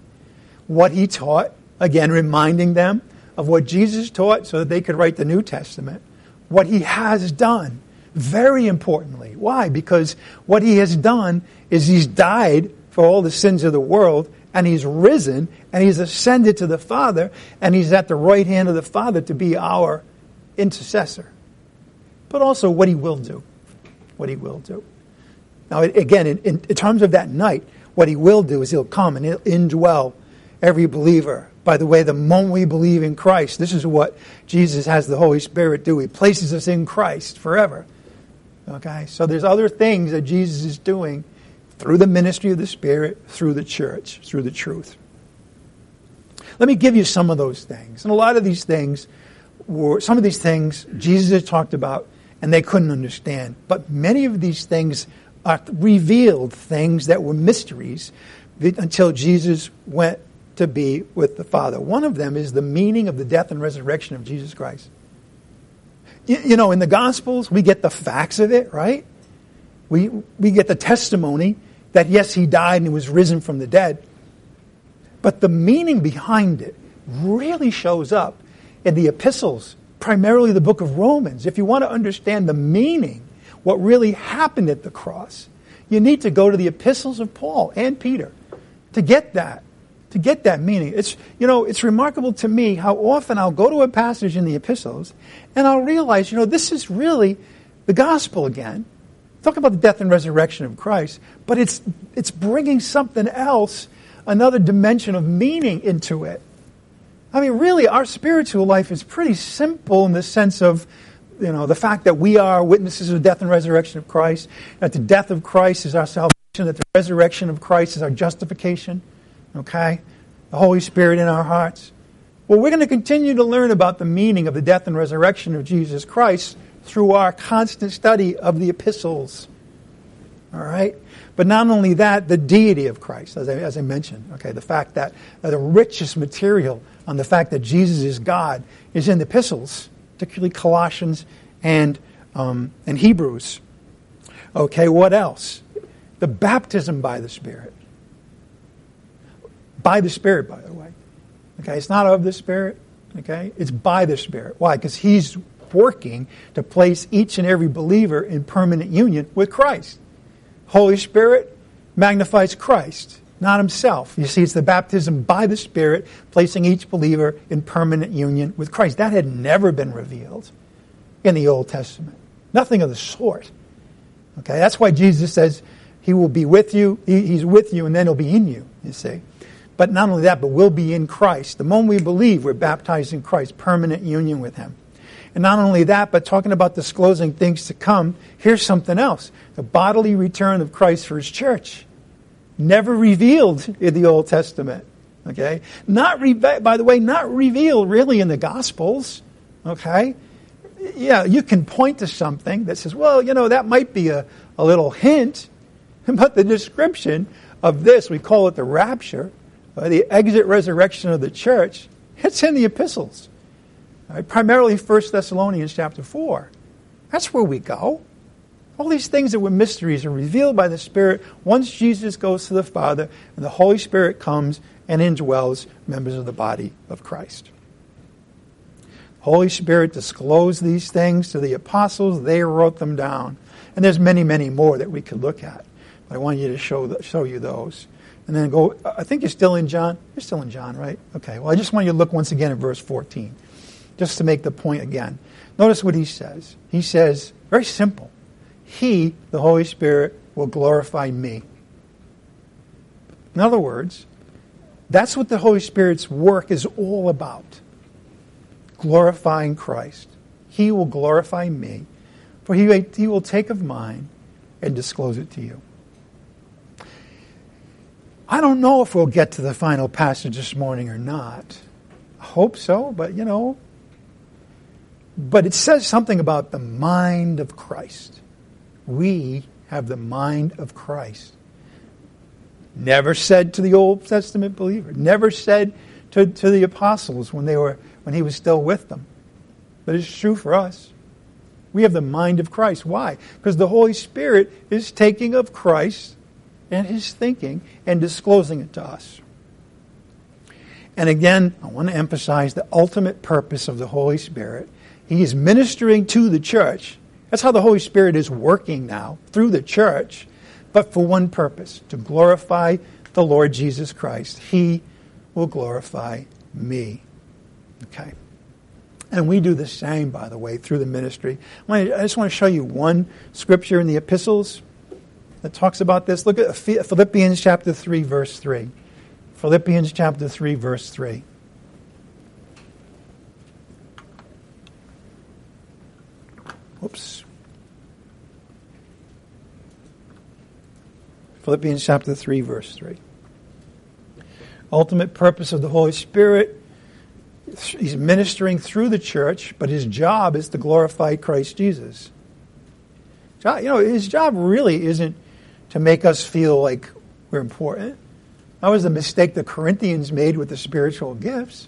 A: What he taught, again, reminding them of what Jesus taught so that they could write the New Testament. What he has done, very importantly. Why? Because what he has done is he's died for all the sins of the world and he's risen and he's ascended to the Father and he's at the right hand of the Father to be our intercessor. But also what he will do. What he will do. Now, again, in, in, terms of that night, what he will do is he'll come and he'll indwell every believer. By the way, the moment we believe in Christ, this is what Jesus has the Holy Spirit do. He places us in Christ forever. Okay? So there's other things that Jesus is doing through the ministry of the Spirit, through the church, through the truth. Let me give you some of those things. And a lot of these things were, some of these things Jesus had talked about and they couldn't understand. But many of these things are revealed things that were mysteries until Jesus went to be with the Father. One of them is the meaning of the death and resurrection of Jesus Christ. You, you know, in the Gospels, we get the facts of it, right? We, we get the testimony that yes, he died and he was risen from the dead. But the meaning behind it really shows up in the epistles, primarily the book of Romans. If you want to understand the meaning, what really happened at the cross, you need to go to the epistles of Paul and Peter to get that. To get that meaning. It's you know, it's remarkable to me how often I'll go to a passage in the epistles and I'll realize, you know, this is really the gospel again Talk about the death and resurrection of Christ, but it's, it's bringing something else, another dimension of meaning into it. I mean, really, our spiritual life is pretty simple in the sense of, you know, the fact that we are witnesses of the death and resurrection of Christ, that the death of Christ is our salvation, that the resurrection of Christ is our justification, okay? The Holy Spirit in our hearts. Well, we're going to continue to learn about the meaning of the death and resurrection of Jesus Christ through our constant study of the epistles. All right? But not only that, the deity of Christ, as I, as I mentioned, okay, the fact that the richest material on the fact that Jesus is God is in the epistles, particularly Colossians and, um, and Hebrews. Okay, what else? The baptism by the Spirit. By the Spirit, by the way. Okay, it's not of the Spirit. Okay, it's by the Spirit. Why? Because He's working to place each and every believer in permanent union with Christ. Holy Spirit magnifies Christ, not himself. You see, it's the baptism by the Spirit placing each believer in permanent union with Christ. That had never been revealed in the Old Testament. Nothing of the sort. Okay, that's why Jesus says he will be with you, he's with you, and then he'll be in you, you see. But not only that, but we'll be in Christ. The moment we believe, we're baptized in Christ, permanent union with him. And not only that, but talking about disclosing things to come, here's something else the bodily return of Christ for his church. Never revealed in the Old Testament. Okay? Not re- by the way, not revealed really in the Gospels. Okay? Yeah, you can point to something that says, well, you know, that might be a, a little hint, [LAUGHS] but the description of this, we call it the rapture, the exit resurrection of the church, it's in the epistles. Right? Primarily 1 Thessalonians chapter 4. That's where we go. All these things that were mysteries are revealed by the Spirit once Jesus goes to the Father and the Holy Spirit comes and indwells members of the body of Christ. Holy Spirit disclosed these things to the apostles. They wrote them down. And there's many, many more that we could look at. But I want you to show, show you those. And then go, I think you're still in John. You're still in John, right? Okay. Well, I just want you to look once again at verse 14 just to make the point again. Notice what he says. He says, very simple, He, the Holy Spirit, will glorify me. In other words, that's what the Holy Spirit's work is all about glorifying Christ. He will glorify me, for he, he will take of mine and disclose it to you. I don't know if we'll get to the final passage this morning or not. I hope so, but you know, but it says something about the mind of Christ. We have the mind of Christ. Never said to the Old Testament believer, never said to, to the apostles when they were when he was still with them. But it's true for us. We have the mind of Christ. Why? Because the Holy Spirit is taking of Christ and his thinking and disclosing it to us. And again, I want to emphasize the ultimate purpose of the Holy Spirit. He is ministering to the church. That's how the Holy Spirit is working now, through the church, but for one purpose to glorify the Lord Jesus Christ. He will glorify me. Okay. And we do the same, by the way, through the ministry. I just want to show you one scripture in the epistles that talks about this. Look at Philippians chapter 3, verse 3. Philippians chapter 3, verse 3. Whoops. Philippians chapter 3, verse 3. Ultimate purpose of the Holy Spirit he's ministering through the church, but his job is to glorify Christ Jesus. You know, his job really isn't to make us feel like we're important. That was the mistake the Corinthians made with the spiritual gifts.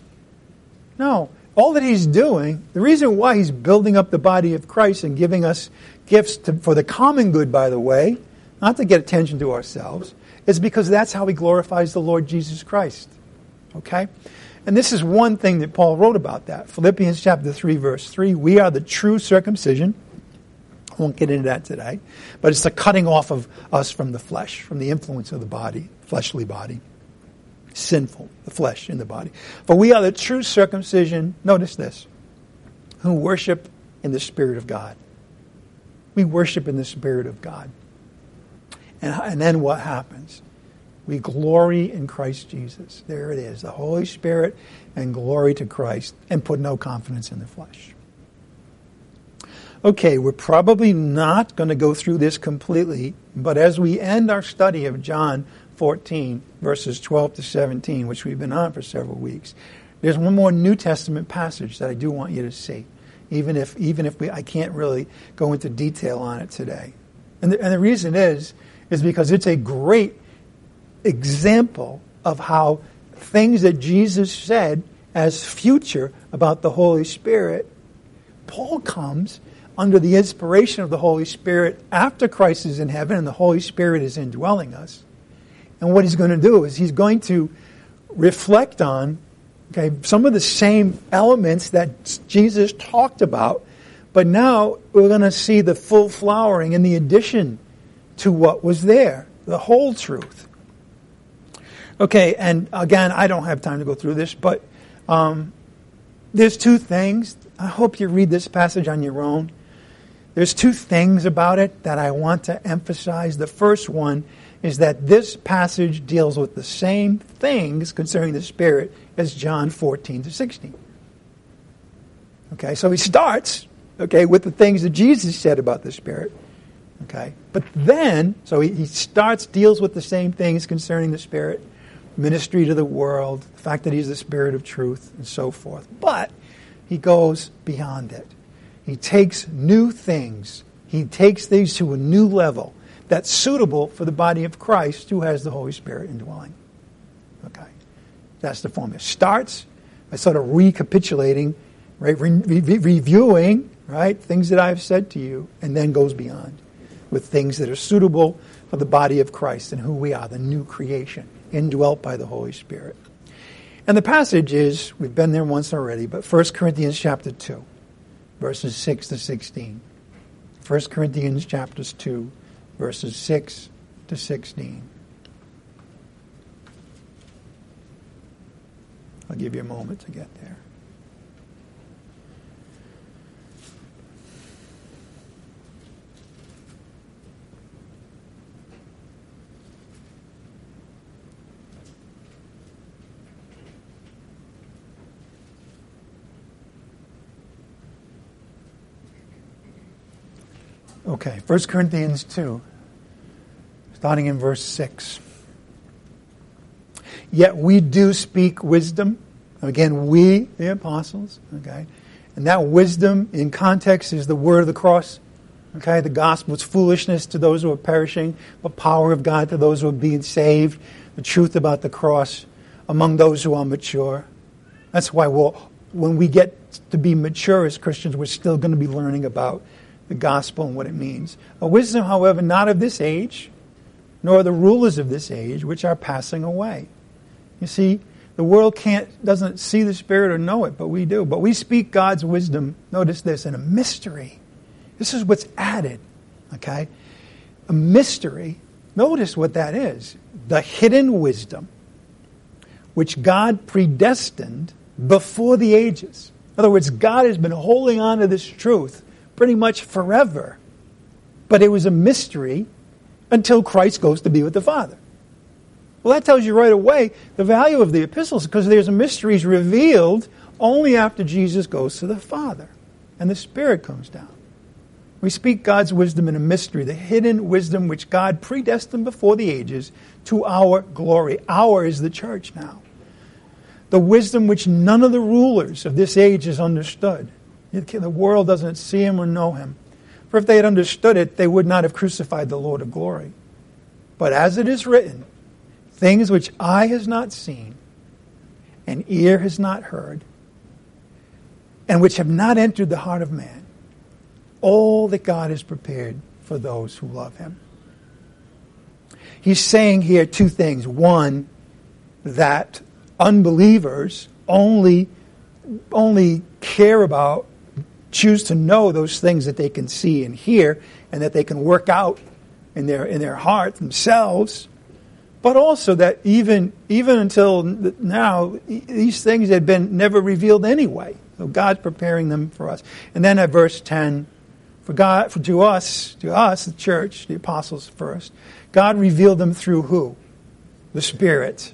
A: No, all that he's doing, the reason why he's building up the body of Christ and giving us gifts to, for the common good, by the way, not to get attention to ourselves, is because that's how he glorifies the Lord Jesus Christ. Okay? And this is one thing that Paul wrote about that. Philippians chapter 3, verse 3. We are the true circumcision. Won't get into that today. But it's the cutting off of us from the flesh, from the influence of the body, fleshly body. Sinful, the flesh in the body. For we are the true circumcision, notice this, who worship in the Spirit of God. We worship in the Spirit of God. And, and then what happens? We glory in Christ Jesus. There it is, the Holy Spirit and glory to Christ, and put no confidence in the flesh. Okay, we're probably not going to go through this completely, but as we end our study of John 14, verses 12 to 17, which we've been on for several weeks, there's one more New Testament passage that I do want you to see, even if, even if we, I can't really go into detail on it today. And the, and the reason is, is because it's a great example of how things that Jesus said as future about the Holy Spirit, Paul comes under the inspiration of the Holy Spirit after Christ is in heaven and the Holy Spirit is indwelling us. And what he's going to do is he's going to reflect on okay, some of the same elements that Jesus talked about, but now we're going to see the full flowering and the addition to what was there, the whole truth. Okay, and again, I don't have time to go through this, but um, there's two things. I hope you read this passage on your own. There's two things about it that I want to emphasize. The first one is that this passage deals with the same things concerning the Spirit as John 14 to 16. Okay, so he starts, okay, with the things that Jesus said about the Spirit. Okay, but then, so he, he starts, deals with the same things concerning the Spirit ministry to the world, the fact that he's the spirit of truth, and so forth. But he goes beyond it. He takes new things, he takes these to a new level that's suitable for the body of Christ who has the Holy Spirit indwelling. Okay. That's the formula. Starts by sort of recapitulating, right, re- re- reviewing, right, things that I've said to you, and then goes beyond with things that are suitable for the body of Christ and who we are, the new creation indwelt by the Holy Spirit. And the passage is, we've been there once already, but 1 Corinthians chapter 2, verses 6 to 16. 1 Corinthians chapters 2, verses 6 to 16. I'll give you a moment to get there. Okay, 1 Corinthians 2, starting in verse 6. Yet we do speak wisdom. Again, we, the apostles, okay? And that wisdom in context is the word of the cross. Okay, the gospel is foolishness to those who are perishing, but power of God to those who are being saved. The truth about the cross. among those who are mature. That's why we'll, when we get to be mature as Christians, we're still going to be learning about the gospel and what it means. A wisdom, however, not of this age, nor the rulers of this age, which are passing away. You see, the world can't doesn't see the Spirit or know it, but we do. But we speak God's wisdom, notice this, in a mystery. This is what's added. Okay? A mystery. Notice what that is. The hidden wisdom which God predestined before the ages. In other words, God has been holding on to this truth pretty much forever. But it was a mystery until Christ goes to be with the Father. Well, that tells you right away the value of the epistles because there's a mysteries revealed only after Jesus goes to the Father and the Spirit comes down. We speak God's wisdom in a mystery, the hidden wisdom which God predestined before the ages to our glory. Our is the church now. The wisdom which none of the rulers of this age has understood. The world doesn't see him or know him. For if they had understood it, they would not have crucified the Lord of glory. But as it is written, things which eye has not seen, and ear has not heard, and which have not entered the heart of man, all that God has prepared for those who love him. He's saying here two things. One, that unbelievers only, only care about, choose to know those things that they can see and hear and that they can work out in their, in their heart themselves. But also that even, even until now, these things had been never revealed anyway. So God's preparing them for us. And then at verse 10, for God, for to us, to us, the church, the apostles first, God revealed them through who? The Spirit.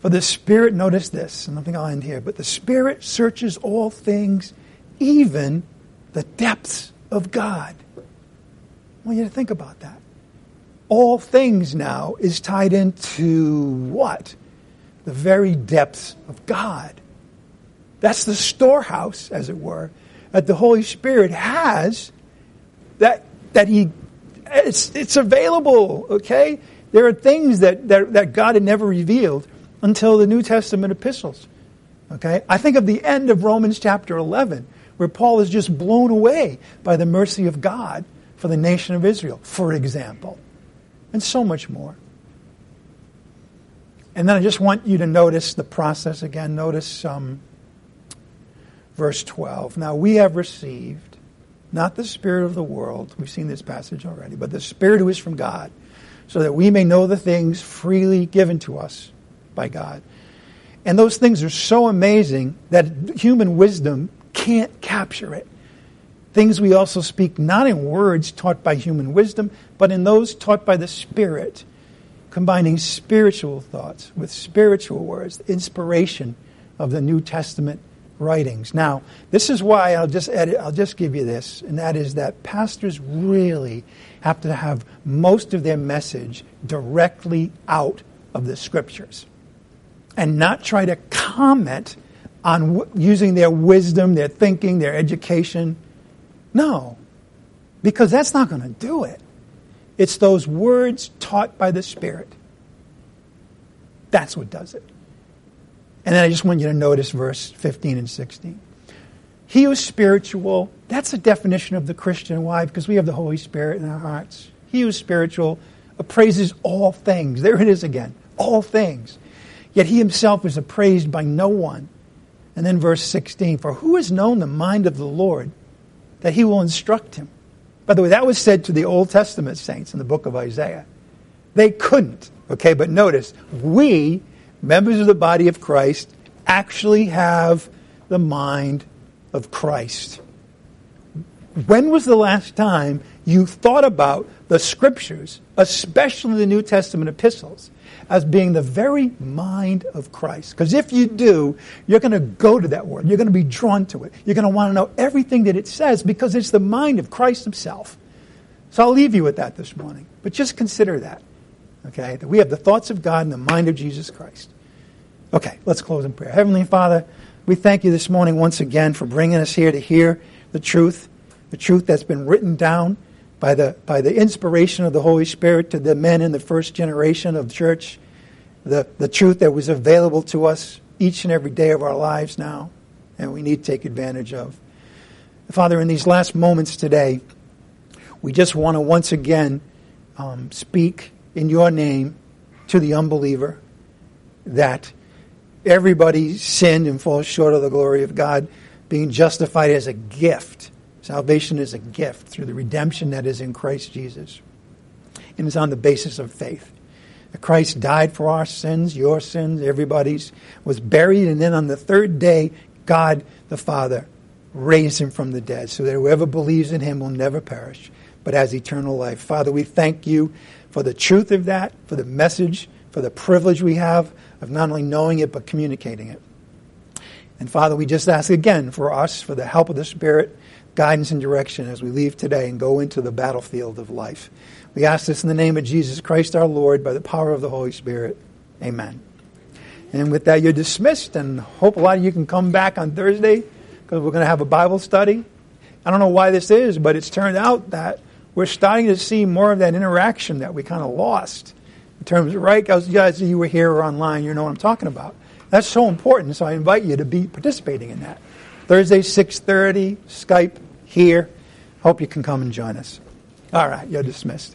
A: For the Spirit, notice this, and I think I'll end here, but the Spirit searches all things, even the depths of God. I want you to think about that. All things now is tied into what? The very depths of God. That's the storehouse, as it were, that the Holy Spirit has that, that He, it's, it's available, okay? There are things that, that, that God had never revealed until the New Testament epistles, okay? I think of the end of Romans chapter 11, where Paul is just blown away by the mercy of God for the nation of Israel, for example, and so much more. And then I just want you to notice the process again. Notice um, verse 12. Now we have received not the Spirit of the world, we've seen this passage already, but the Spirit who is from God, so that we may know the things freely given to us by God. And those things are so amazing that human wisdom can't capture it. Things we also speak not in words taught by human wisdom, but in those taught by the Spirit, combining spiritual thoughts with spiritual words, the inspiration of the New Testament writings. Now, this is why I'll just edit, I'll just give you this, and that is that pastors really have to have most of their message directly out of the scriptures and not try to comment on w- using their wisdom, their thinking, their education. No, because that's not going to do it. It's those words taught by the Spirit. That's what does it. And then I just want you to notice verse 15 and 16. He who is spiritual, that's a definition of the Christian. Why? Because we have the Holy Spirit in our hearts. He who is spiritual appraises all things. There it is again. All things. Yet he himself is appraised by no one. And then verse 16 For who has known the mind of the Lord that he will instruct him? By the way, that was said to the Old Testament saints in the book of Isaiah. They couldn't. Okay, but notice, we members of the body of Christ, actually have the mind of Christ. When was the last time you thought about the scriptures, especially the New Testament epistles, as being the very mind of Christ? Because if you do, you're going to go to that word. You're going to be drawn to it. You're going to want to know everything that it says because it's the mind of Christ himself. So I'll leave you with that this morning. But just consider that. Okay? That we have the thoughts of God and the mind of Jesus Christ. Okay, let's close in prayer. Heavenly Father, we thank you this morning once again for bringing us here to hear the truth, the truth that's been written down by the, by the inspiration of the Holy Spirit to the men in the first generation of the church. the, the truth that was available to us each and every day of our lives now, and we need to take advantage of. Father, in these last moments today, we just want to once again um, speak in your name to the unbeliever that everybody sinned and falls short of the glory of God, being justified as a gift. Salvation is a gift through the redemption that is in Christ Jesus. And it's on the basis of faith. Christ died for our sins, your sins, everybody's, was buried, and then on the third day, God the Father raised him from the dead, so that whoever believes in him will never perish, but has eternal life. Father, we thank you for the truth of that, for the message, for the privilege we have of not only knowing it, but communicating it. And Father, we just ask again for us, for the help of the Spirit, guidance and direction as we leave today and go into the battlefield of life. We ask this in the name of Jesus Christ our Lord by the power of the Holy Spirit. Amen. And with that, you're dismissed, and hope a lot of you can come back on Thursday because we're going to have a Bible study. I don't know why this is, but it's turned out that we're starting to see more of that interaction that we kind of lost in terms of, right? Guys, guys, you were here or online, you know what I'm talking about. That's so important, so I invite you to be participating in that. Thursday, 6.30, Skype here. Hope you can come and join us. All right, you're dismissed.